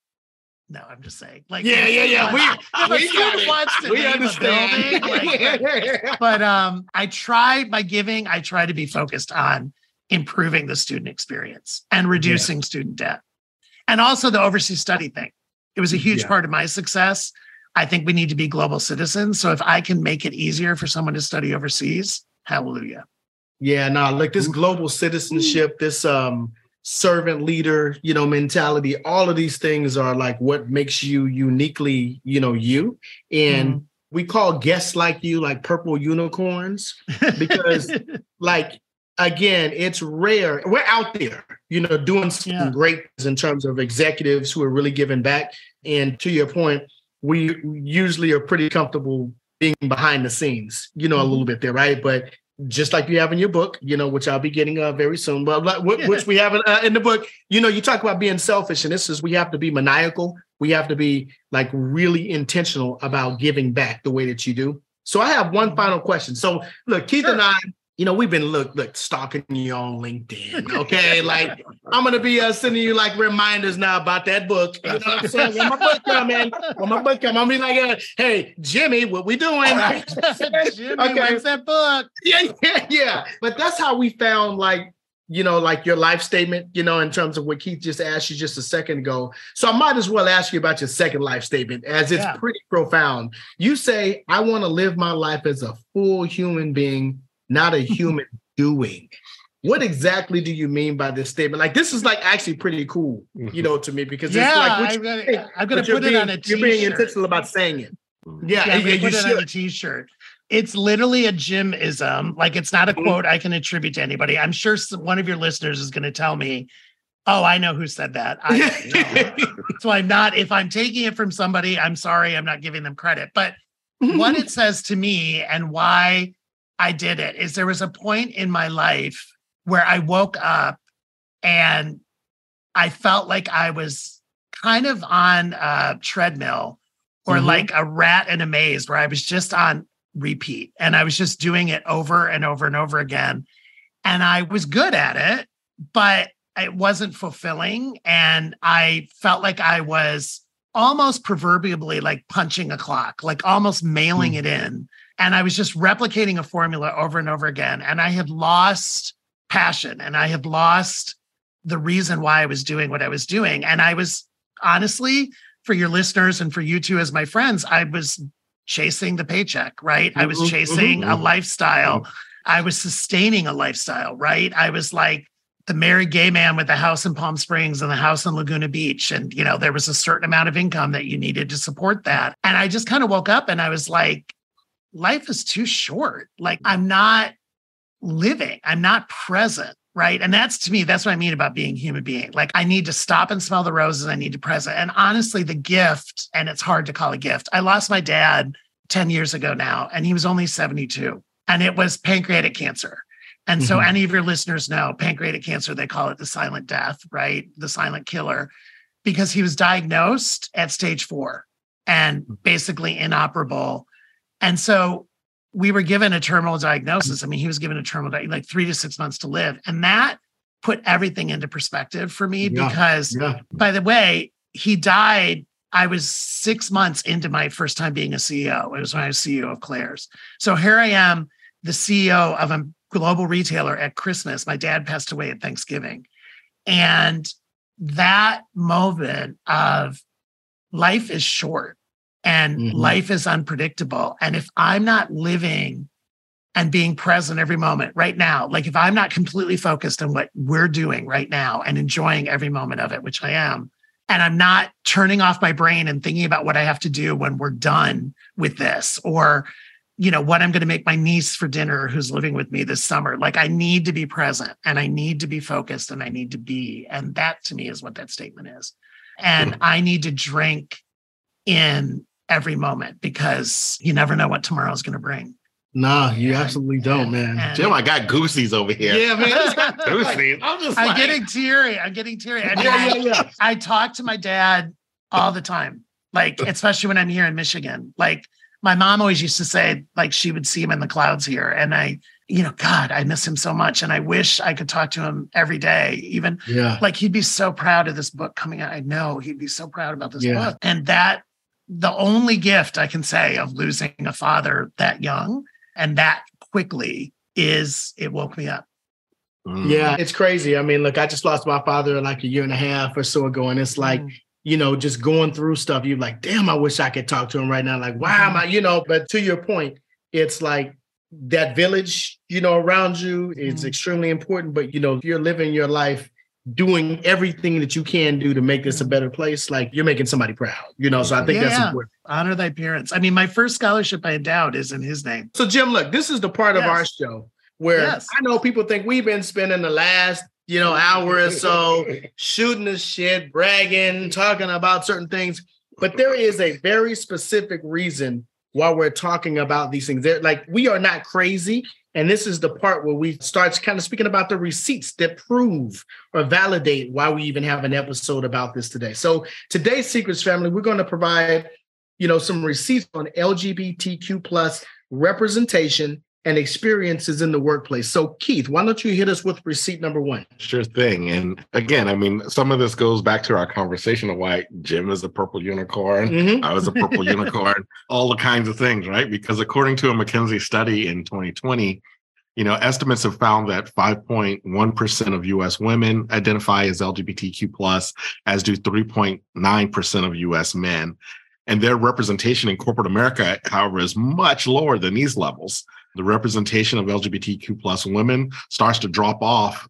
No, I'm just saying. Like, Yeah, yeah, yeah. We, if a we student it. wants to we name a understand. building, like, but um, I try by giving, I try to be focused on improving the student experience and reducing student debt, and also the overseas study thing. It was a huge Yeah. part of my success. I think we need to be global citizens. So if I can make it easier for someone to study overseas, hallelujah. Yeah, no, like this global citizenship, this um servant leader, you know, mentality. All of these things are like what makes you uniquely, you know, you. And mm-hmm. we call guests like you like purple unicorns because like again, it's rare. We're out there, you know, doing some yeah. great in terms of executives who are really giving back. And to your point, we usually are pretty comfortable being behind the scenes, you know, a little mm-hmm. bit there, right? But just like you have in your book, you know, which I'll be getting uh, very soon, but which we have in, uh, in the book, you know, you talk about being selfish, and this is we have to be maniacal. We have to be like really intentional about giving back the way that you do. So I have one mm-hmm. final question. So look, Keith sure. and I you know, we've been look look stalking you on LinkedIn. Okay, like I'm gonna be uh, sending you like reminders now about that book. You know what I'm saying? When my book come in, when my book come, I'm be like, uh, hey Jimmy, what we doing? Jimmy, okay. that book? Yeah, yeah, yeah. But that's how we found like you know, like your life statement, you know, in terms of what Keith just asked you just a second ago. So I might as well ask you about your second life statement as it's yeah. pretty profound. You say, I want to live my life as a full human being not a human doing. What exactly do you mean by this statement? Like this is like actually pretty cool, you know, to me because yeah, it's like I'm gonna, I'm gonna put it being, on a t-shirt. You're being intentional about saying it. Yeah, yeah, yeah put it should. on a t-shirt. It's literally a Jimism. Like it's not a mm-hmm. quote I can attribute to anybody. I'm sure some, one of your listeners is going to tell me, "Oh, I know who said that." I so I'm not. If I'm taking it from somebody, I'm sorry. I'm not giving them credit. But what it says to me and why I did it is there was a point in my life where I woke up and I felt like I was kind of on a treadmill or mm-hmm. like a rat in a maze where I was just on repeat and I was just doing it over and over and over again. And I was good at it, but it wasn't fulfilling. And I felt like I was almost proverbially like punching a clock, like almost mailing mm-hmm. it in and I was just replicating a formula over and over again. And I had lost passion and I had lost the reason why I was doing what I was doing. And I was honestly, for your listeners and for you two as my friends, I was chasing the paycheck, right? I was mm-hmm, chasing mm-hmm. a lifestyle. Mm-hmm. I was sustaining a lifestyle, right? I was like the married gay man with the house in Palm Springs and the house in Laguna Beach. And, you know, there was a certain amount of income that you needed to support that. And I just kind of woke up and I was like, life is too short. Like I'm not living, I'm not present. Right. And that's to me, that's what I mean about being human being. Like I need to stop and smell the roses. I need to present. And honestly, the gift, and it's hard to call a gift. I lost my dad 10 years ago now, and he was only 72. And it was pancreatic cancer. And so, mm-hmm. any of your listeners know pancreatic cancer, they call it the silent death, right? The silent killer, because he was diagnosed at stage four and mm. basically inoperable and so we were given a terminal diagnosis. I mean, he was given a terminal, like three to six months to live. And that put everything into perspective for me yeah, because, yeah. by the way, he died. I was six months into my first time being a CEO. It was when I was CEO of Claire's. So here I am, the CEO of a global retailer at Christmas. My dad passed away at Thanksgiving. And that moment of life is short and mm-hmm. life is unpredictable. And if I'm not living and being present every moment right now, like if I'm not completely focused on what we're doing right now and enjoying every moment of it, which I am, and I'm not turning off my brain and thinking about what I have to do when we're done with this or you know what I'm going to make my niece for dinner who's living with me this summer like I need to be present and I need to be focused and I need to be and that to me is what that statement is and. I need to drink in every moment because you never know what tomorrow is going to bring. Nah, you and, absolutely don't, man. And, Jim, I got goosies over here. Yeah, man. goosies. I'm just I'm like, getting teary. I'm getting teary. I mean, yeah, yeah, yeah. I, I talk to my dad all the time, like especially when I'm here in Michigan. Like my mom always used to say, like she would see him in the clouds here, and I, you know, God, I miss him so much, and I wish I could talk to him every day. Even yeah, like he'd be so proud of this book coming out. I know he'd be so proud about this yeah. book, and that the only gift I can say of losing a father that young and that quickly is it woke me up. Mm. Yeah, it's crazy. I mean, look, I just lost my father like a year and a half or so ago. And it's like, mm. you know, just going through stuff, you're like, damn, I wish I could talk to him right now. Like, why am I, you know, but to your point, it's like that village, you know, around you is mm. extremely important. But, you know, if you're living your life doing everything that you can do to make this a better place, like you're making somebody proud, you know. So I think that's Yeah. important. Honor thy parents. I mean, my first scholarship I endowed is in his name. So Jim, look, this is the part of our show where Yes. I know people think we've been spending the last, you know, hour or so shooting the shit, bragging, talking about certain things. But there is a very specific reason why we're talking about these things. They're, like we are not crazy. And this is the part where we start kind of speaking about the receipts that prove or validate why we even have an episode about this today. So today's C-CRETS Family, we're going to provide, you know, some receipts on LGBTQ plus representation and experiences in the workplace. So Keith, why don't you hit us with receipt number one? Sure thing. And again, I mean, some of this goes back to our conversation of why Jim is a purple unicorn. Mhm. I was a purple unicorn, all the kinds of things, right? Because according to a McKinsey study in 2020, you know, estimates have found that 5.1% of US women identify as LGBTQ plus, as do 3.9% of US men. And their representation in corporate America, however, is much lower than these levels. The representation of LGBTQ plus women starts to drop off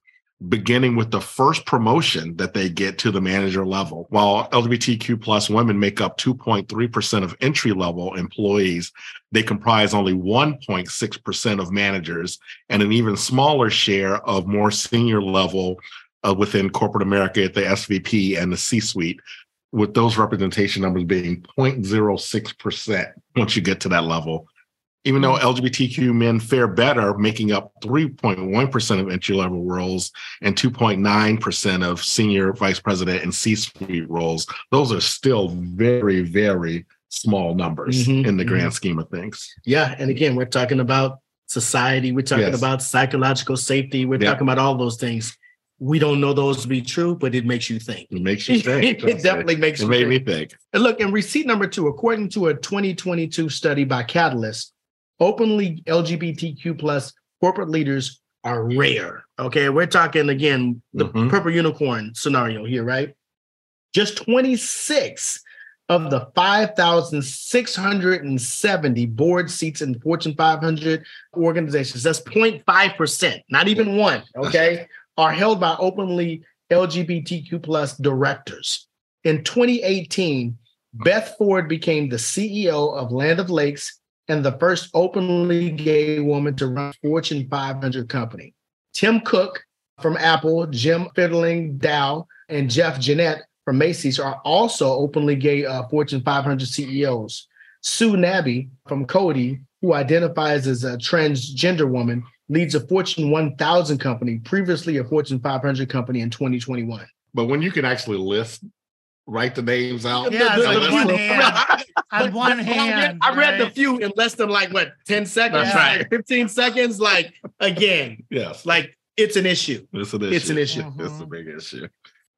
beginning with the first promotion that they get to the manager level. While LGBTQ plus women make up 2.3% of entry level employees, they comprise only 1.6% of managers and an even smaller share of more senior level uh, within corporate America at the SVP and the C suite, with those representation numbers being 0.06% once you get to that level even though LGBTQ men fare better, making up 3.1% of entry level roles and 2.9% of senior vice president and C suite roles, those are still very, very small numbers Mhm, in the grand scheme of things. Yeah, and again, we're talking about society, we're talking Yes. about psychological safety, we're Yeah. talking about all those things. We don't know those to be true, but it makes you think. It makes you think. it definitely makes It you made think. me think. And look, in receipt number two, according to a 2022 study by Catalyst, openly LGBTQ plus corporate leaders are rare. Okay, we're talking again the Mhm. purple unicorn scenario here, right? Just 26 of the 5,670 board seats in Fortune 500 organizations, that's 0.5%, not even one, okay, are held by openly LGBTQ plus directors. In 2018, Beth Ford became the CEO of Land O'Lakes and the first openly gay woman to run Fortune 500 company. Tim Cook from Apple, Jim Fitterling Dow, and Jeff Gennette from Macy's are also openly gay uh, Fortune 500 CEOs. Sue Nabi from Coty, who identifies as a transgender woman, leads a Fortune 1000 company, previously a Fortune 500 company in 2021. But when you can actually list, write the names out. Yeah, The- it's the- the- one the- hand. On one but I read- hand. I read the few in less than like what 10 seconds, That's right. 15 seconds. Like again, Yes. like it's an issue. It's an issue. It's an issue. It's a Mhm. big issue.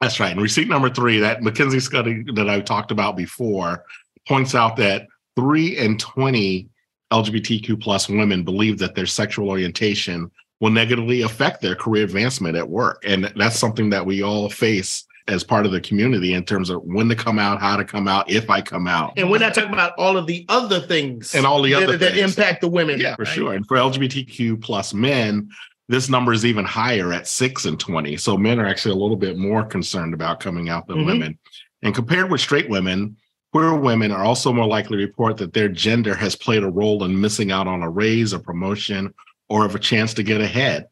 That's right. And receipt number three, that McKinsey study that I talked about before, points out that three in 20 LGBTQ plus women believe that their sexual orientation will negatively affect their career advancement at work. And that's something that we all face as part of the community in terms of when to come out, how to come out, if I come out. And we're not talking about all of the other things And all the other that things. impact the women. Yeah, for right? sure. And for LGBTQ plus men, this number is even higher at six and 20. So men are actually a little bit more concerned about coming out than Mhm. women. And compared with straight women, queer women are also more likely to report that their gender has played a role in missing out on a raise, a promotion, or of a chance to get ahead.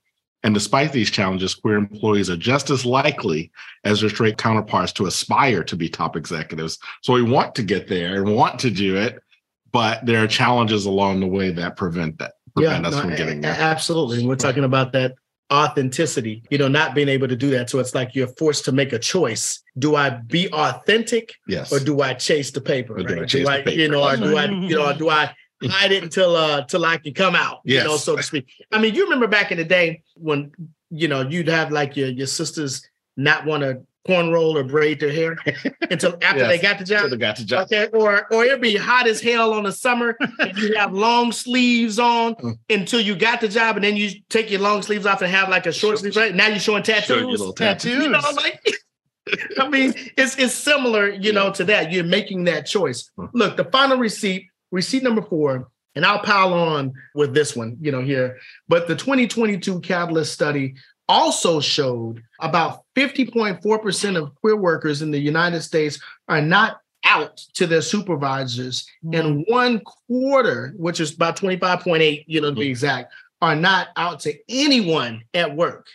And despite these challenges, queer employees are just as likely as their straight counterparts to aspire to be top executives. So we want to get there and want to do it, but there are challenges along the way that prevent that prevent us no, from getting there. absolutely. And we're talking about that authenticity, you know, not being able to do that. So it's like you're forced to make a choice. Do I be authentic Yes. or do I chase the paper? Or do I right? chase the You paper? know, or do I, you know, or do I hide it until uh till I can come out, you know, so to speak. I mean, you remember back in the day when you know you'd have like your your sisters not want to cornroll or braid their hair until after Yes. they got the job. Should've got the job. Okay, or or it'd be hot as hell on the summer. and you have long sleeves on Mm. until you got the job, and then you take your long sleeves off and have like a short sleeve. Right now, you're showing tattoos. Show your little tattoos. You know, like I mean, it's it's similar, you know, to that. You're making that choice. Mhm. Look, the final receipt, receipt number four, and I'll pile on with this one, you know, here. But the 2022 Catalyst study also showed about 50.4% of queer workers in the United States are not out to their supervisors, mm-hmm. and one quarter, which is about 25.8, you know, to be mm-hmm. exact, are not out to anyone at work.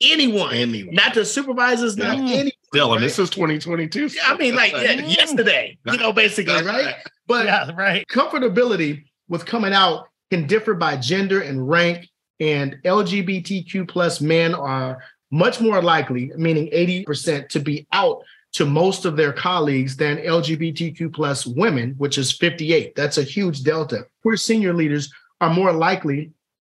Anyone, Anyone. not to supervisors, not Yeah. anyone. Dylan, right? this is 2022. I mean, like yeah, yesterday, you know, basically, right? But yeah, right. comfortability with coming out can differ by gender and rank, and LGBTQ plus men are much more likely, meaning 80%, to be out to most of their colleagues than LGBTQ plus women, which is 58. That's a huge delta. Queer senior leaders are more likely,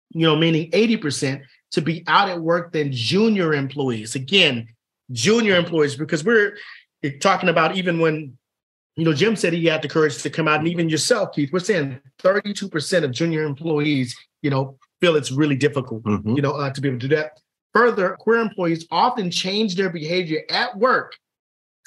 you know, meaning 80% to be out at work than junior employees. Again, junior employees, because we're talking about even when you know, Jim said he had the courage to come out, and even yourself, Keith, we're saying 32% of junior employees, you know, feel it's really difficult, Mhm. you know, uh, to be able to do that. Further, queer employees often change their behavior at work,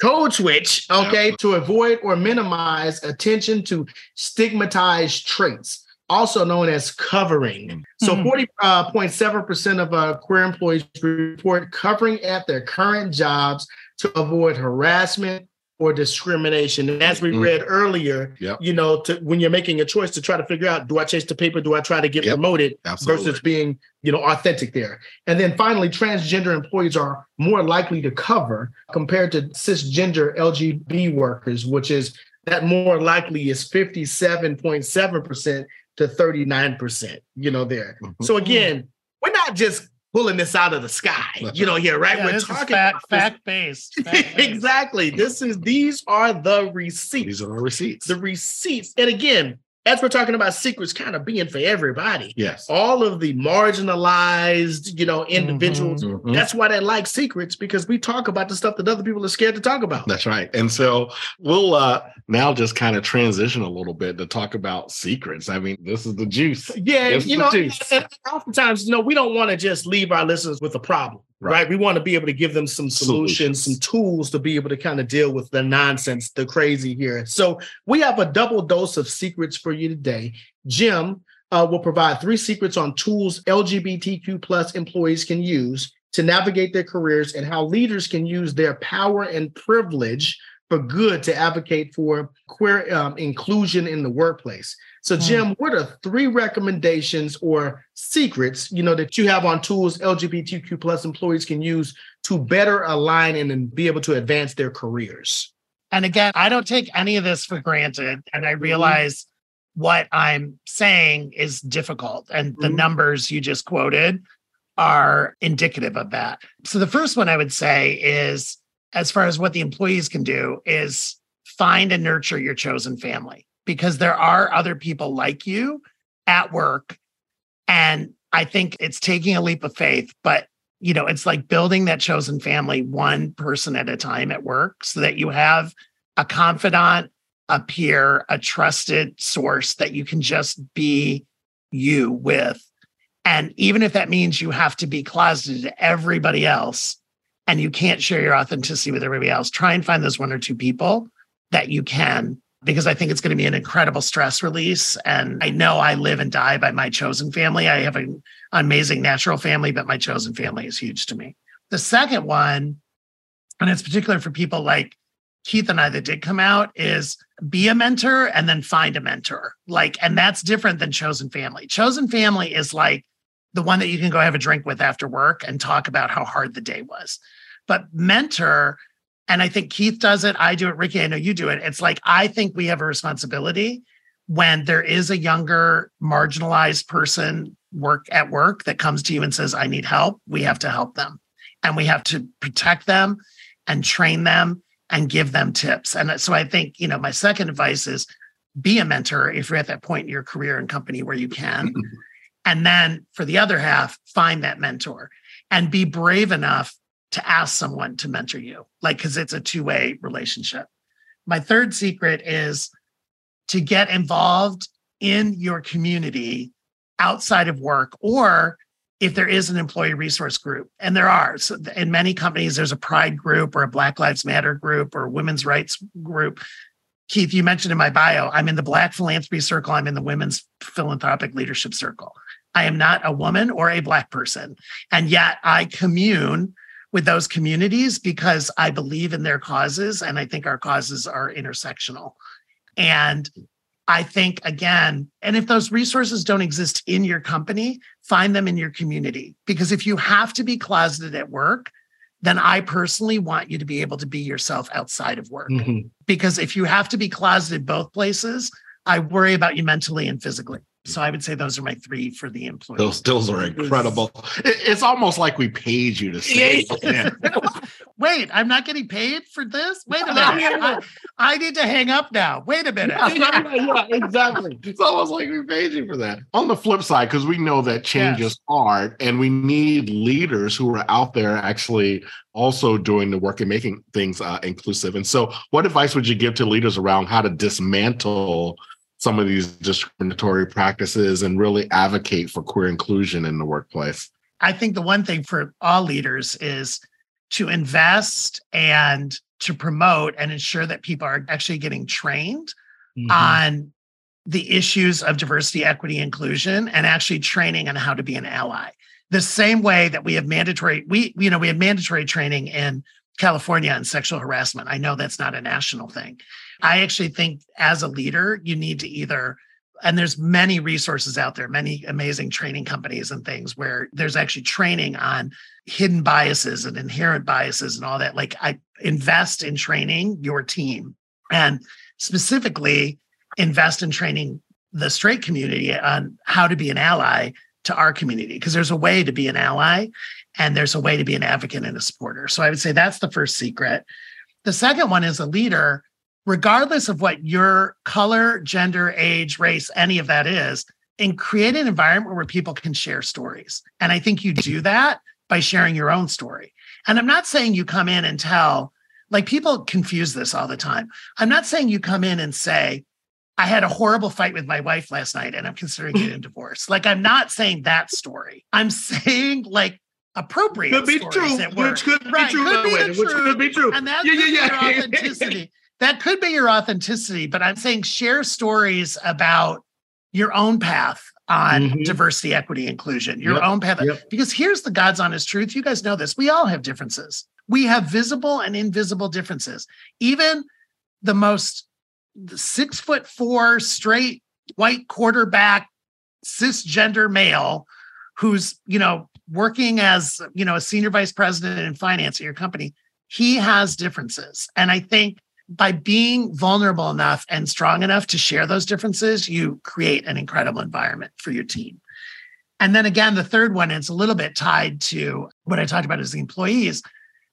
code switch, okay, to avoid or minimize attention to stigmatized traits, also known as covering. So Mhm. 40.7% of uh, queer employees report covering at their current jobs to avoid harassment or discrimination. And as we Mhm. read earlier, Yep. you know, to, when you're making a choice to try to figure out, do I chase the paper? Do I try to get Yep. promoted? Absolutely. versus being, you know, authentic there. And then finally, transgender employees are more likely to cover compared to cisgender LGB workers, which is that more likely is 57.7% to 39%, you know, there. Mhm. So again, we're not just pulling this out of the sky, you know, here, right? Yeah, we're this is talking fact, about this- fact based. exactly. This is these are the receipts These are our receipts. the receipts. And again, as we're talking about secrets kind of being for everybody, yes. all of the marginalized, you know, individuals. Mhm. That's why they like secrets because we talk about the stuff that other people are scared to talk about. That's right. And so we'll uh now just kind of transition a little bit to talk about secrets. I mean, this is the juice. Yeah, It's you know, and oftentimes, you know, we don't want to just leave our listeners with a problem, right? Right. We want to be able to give them some solutions, Solutions. some tools to be able to kind of deal with the nonsense, the crazy here. So we have a double dose of secrets for you today. Jim uh, will provide three secrets on tools LGBTQ plus employees can use to navigate their careers and how leaders can use their power and privilege for good to advocate for queer um, inclusion in the workplace. So, Hmm. Jim, what are three recommendations or secrets you know that you have on tools LGBTQ plus employees can use to better align and, be able to advance their careers? And again, I don't take any of this for granted. And Mm-hmm. I realize what I'm saying is difficult. And the Mhm. numbers you just quoted are indicative of that. So the first one I would say is as far as what the employees can do is find and nurture your chosen family because there are other people like you at work. And I think it's taking a leap of faith, but you know, it's like building that chosen family one person at a time at work so that you have a confidant, a peer, a trusted source that you can just be you with. And even if that means you have to be closeted to everybody else and you can't share your authenticity with everybody else, try and find those one or two people that you can, because I think it's going to be an incredible stress release. And I know I live and die by my chosen family. I have an amazing natural family, but my chosen family is huge to me. The second one, and it's particular for people like Keith and I that did come out, is be a mentor and then find a mentor. Like, and that's different than chosen family. Chosen family is like the one that you can go have a drink with after work and talk about how hard the day was. But mentor, and I think Keith does it, I do it, Ricky, I know you do it. It's like, I think we have a responsibility when there is a younger marginalized person work at work that comes to you and says, I need help, we have to help them. And we have to protect them and train them and give them tips. And so I think, you know, my second advice is be a mentor if you're at that point in your career and company where you can. And then for the other half, find that mentor and be brave enough to ask someone to mentor you, like, because it's a two way relationship. My third secret is to get involved in your community outside of work or if there is an employee resource group and there are so in many companies there's a pride group or a black lives matter group or women's rights group keith you mentioned in my bio i'm in the black philanthropy circle i'm in the women's philanthropic leadership circle I am not a woman or a Black person. And yet I commune with those communities because I believe in their causes and I think our causes are intersectional. And I think, again, and if those resources don't exist in your company, find them in your community. Because if you have to be closeted at work, then I personally want you to be able to be yourself outside of work. Mm-hmm. Because if you have to be closeted both places, I worry about you mentally and physically. So I would say those are my three for the employees. Those those are incredible. It's almost like we paid you to say. Wait, I'm not getting paid for this. Wait a minute. I, I need to hang up now. Wait a minute. yeah, yeah, exactly. It's almost like we paid you for that. On the flip side, because we know that change yes. is hard, and we need leaders who are out there actually also doing the work and making things uh, inclusive. And so, what advice would you give to leaders around how to dismantle? some of these discriminatory practices and really advocate for queer inclusion in the workplace? I think the one thing for all leaders is to invest and to promote and ensure that people are actually getting trained mm-hmm. on the issues of diversity, equity, inclusion, and actually training on how to be an ally. The same way that we have mandatory, we, you know, we have mandatory training in California on sexual harassment. I know that's not a national thing. I actually think as a leader, you need to either and there's many resources out there many amazing training companies and things where there's actually training on hidden biases and inherent biases and all that like i invest in training your team and specifically invest in training the straight community on how to be an ally to our community because there's a way to be an ally and there's a way to be an advocate and a supporter so i would say that's the first secret the second one is a leader regardless of what your color, gender, age, race, any of that is, and create an environment where people can share stories. And I think you do that by sharing your own story. And I'm not saying you come in and tell, like people confuse this all the time. I'm not saying you come in and say, I had a horrible fight with my wife last night and I'm considering getting divorced. Like, I'm not saying that story. I'm saying, like, appropriate could be true, which could be true, could be which could be true, and that's yeah, yeah, yeah. authenticity that could be your authenticity, but I'm saying share stories about your own path on mm-hmm. diversity, equity, inclusion, your yep. own path. Yep. Because here's the God's honest truth. You guys know this. We all have differences. We have visible and invisible differences. Even the most six foot four straight white quarterback cisgender male who's, you know, working as, you know, a senior vice president in finance at your company, he has differences. And I think by being vulnerable enough and strong enough to share those differences, you create an incredible environment for your team. And then again, the third one is a little bit tied to what I talked about as the employees.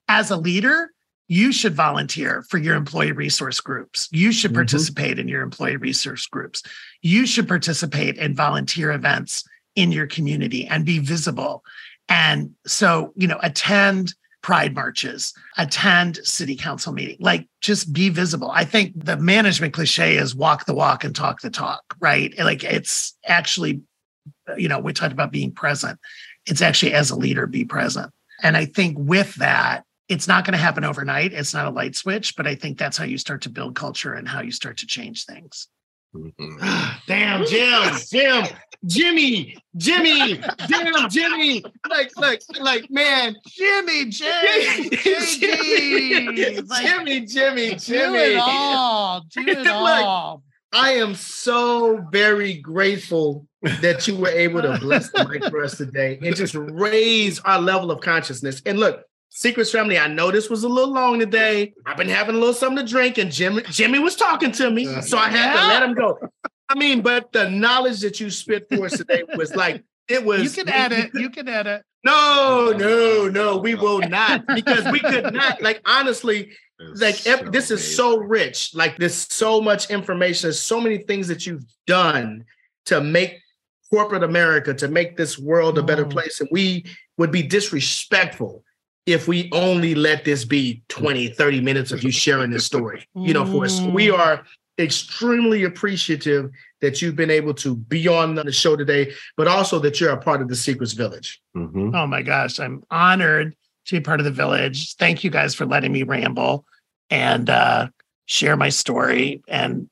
As a leader, you should volunteer for your employee resource groups. You should mm-hmm. participate in your employee resource groups. You should participate in volunteer events in your community and be visible. And so, you know, attend pride marches, attend city council meeting, like just be visible. I think the management cliche is walk the walk and talk the talk, right? Like it's actually, you know, we talked about being present. It's actually as a leader, be present. And I think with that, it's not going to happen overnight. It's not a light switch, but I think that's how you start to build culture and how you start to change things. Mm-hmm. Damn, Jim, Jim, Jimmy, Jimmy, damn, Jimmy. Like, like, like, man, Jimmy, Jimmy, Jimmy, like, Jimmy, Jimmy, Jimmy. Do it all. Do it all. I am so very grateful that you were able to bless the mic for us today and just raise our level of consciousness. And look, C-CRETS family, I know this was a little long today. I've been having a little something to drink, and Jimmy Jimmy was talking to me, uh, so I had yeah. to let him go. I mean, but the knowledge that you spit for us today was like it was. You can edit. You can edit. No, no, no, we will not because we could not. Like honestly, like so this is so rich. Like there's so much information. There's so many things that you've done to make corporate America, to make this world a better mm. place, and we would be disrespectful if we only let this be 20, 30 minutes of you sharing this story, you know, for us. We mm. are extremely appreciative that you've been able to be on the show today, but also that you're a part of the C-CRETS Village. Mm-hmm. Oh my gosh, I'm honored to be part of the village. Thank you guys for letting me ramble and uh, share my story. And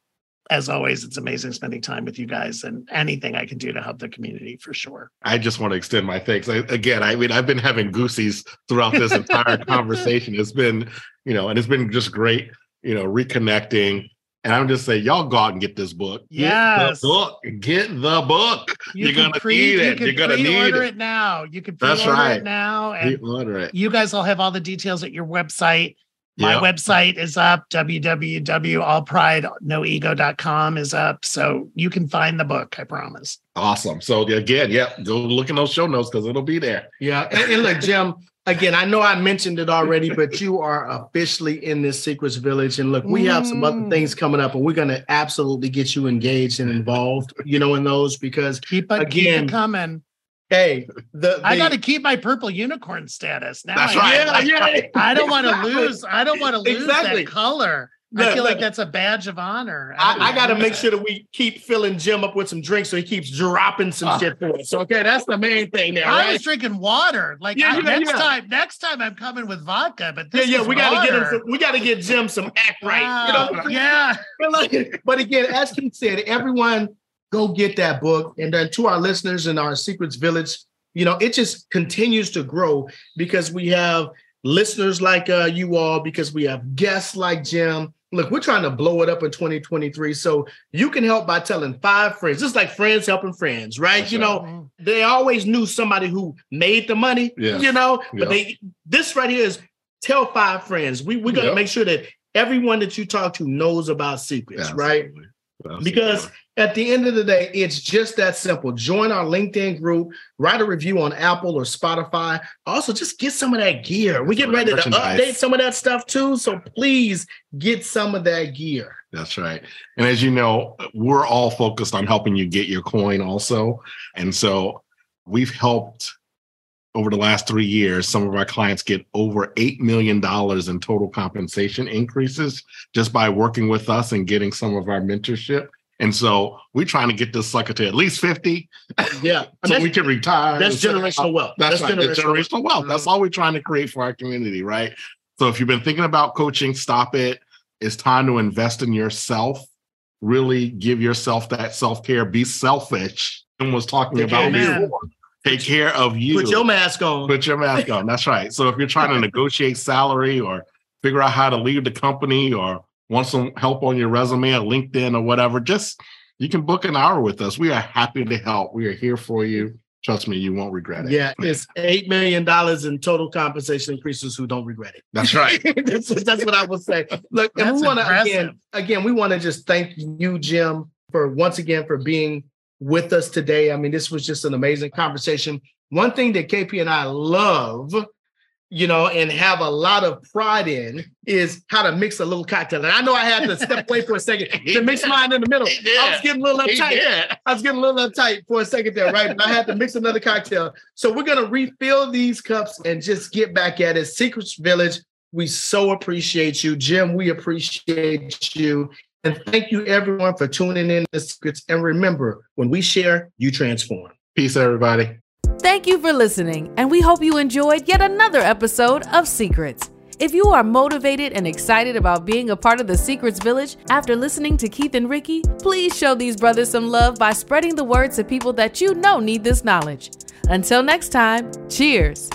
as always, it's amazing spending time with you guys and anything I can do to help the community for sure. I just want to extend my thanks. I, again, I mean, I've been having goosies throughout this entire conversation. It's been, you know, and it's been just great, you know, reconnecting. And I'm just saying, y'all go out and get this book. Yes. Get the book. Get the book. You are gonna pre- need you it. can You're gonna need it. it now. You can pre-order right. it now, and Pre-order it. you guys will have all the details at your website. My Yep. website is up. www.allpridenoego.com is up. So you can find the book, I promise. Awesome. So again, yeah, go look in those show notes because it'll be there. Yeah, and, and look, Jim. Again, I know I mentioned it already, but you are officially in this C-CRETS Village. And look, we have some other Mm. things coming up, and we're going to absolutely get you engaged and involved, you know, in those because, Keep it, keep Again, it coming. hey, the, I got to keep my purple unicorn status. Now That's I right. Yeah, yeah. I don't want to lose. I don't want to lose Exactly. that color. I Look, feel like that's a badge of honor. I, I got to make sure that we keep filling Jim up with some drinks so he keeps dropping some Ah. shit for us. Okay, that's the main thing it. there, I right? was drinking water. Like Yeah, I- yeah, next yeah. time, next time I'm coming with vodka. But Yeah, this yeah, is we got to get him. Some, we got to get Jim some act right. You know, yeah. But, like, but again, as Keith said, everyone go get that book. And then to our listeners in our C-CRETS Village, you know, it just continues to grow because we have listeners like uh, you all, because we have guests like Jim. Look, we're trying to blow it up in 2023. So you can help by telling five friends, It's like friends helping friends, right? That's you right. know, they always knew somebody who made the money, Yes. you know, but they this right here is tell five friends. We we're gonna Yep. make sure that everyone that you talk to knows about secrets, right? Because at the end of the day, it's just that simple. Join our LinkedIn group, write a review on Apple or Spotify. Also, just get some of that gear. We're getting ready to update some of that stuff too. So please get some of that gear. That's right. And as you know, we're all focused on helping you get your coin also. And so we've helped over the last three years, some of our clients get over $8 million in total compensation increases just by working with us and getting some of our mentorship. And so we're trying to get this sucker to at least 50 Yeah. so we can retire. that's generational wealth. That's, right. Generational generational wealth. That's all we're trying to create for our community, right? So if you've been thinking about coaching, stop it. It's time to invest in yourself. Really give yourself that self care. Be selfish. And was talking about before. Take care of you. Put your mask on. Put your mask on. That's right. So if you're trying to negotiate salary or figure out how to leave the company or want some help on your resume or LinkedIn or whatever, just you can book an hour with us. We are happy to help. We are here for you. Trust me, you won't regret it. yeah, it's eight million dollars in total compensation increases who don't regret it. That's right. that's, that's what I would say. Look, and That's we want to again, again, we want to just thank you, Jim, for once again for being with us today. I mean, this was just an amazing conversation. One thing that KP and I love, you know, and have a lot of pride in is how to mix a little cocktail. And I know I had to step away for a second to mix mine in the middle. I was getting a little uptight. I was getting a little uptight for a second there, right? But I had to mix another cocktail. So we're gonna refill these cups and just get back at it. C-CRETS Village, we so appreciate you, Jim. We appreciate you, and thank you everyone for tuning in to C-CRETS. And remember, when we share, you transform. Peace, everybody. Thank you for listening, and we hope you enjoyed yet another episode of C-CRETS. If you are motivated and excited about being a part of the C-CRETS Village after listening to Keith and Ricky, please show these brothers some love by spreading the word to people that you know need this knowledge. Until next time, cheers.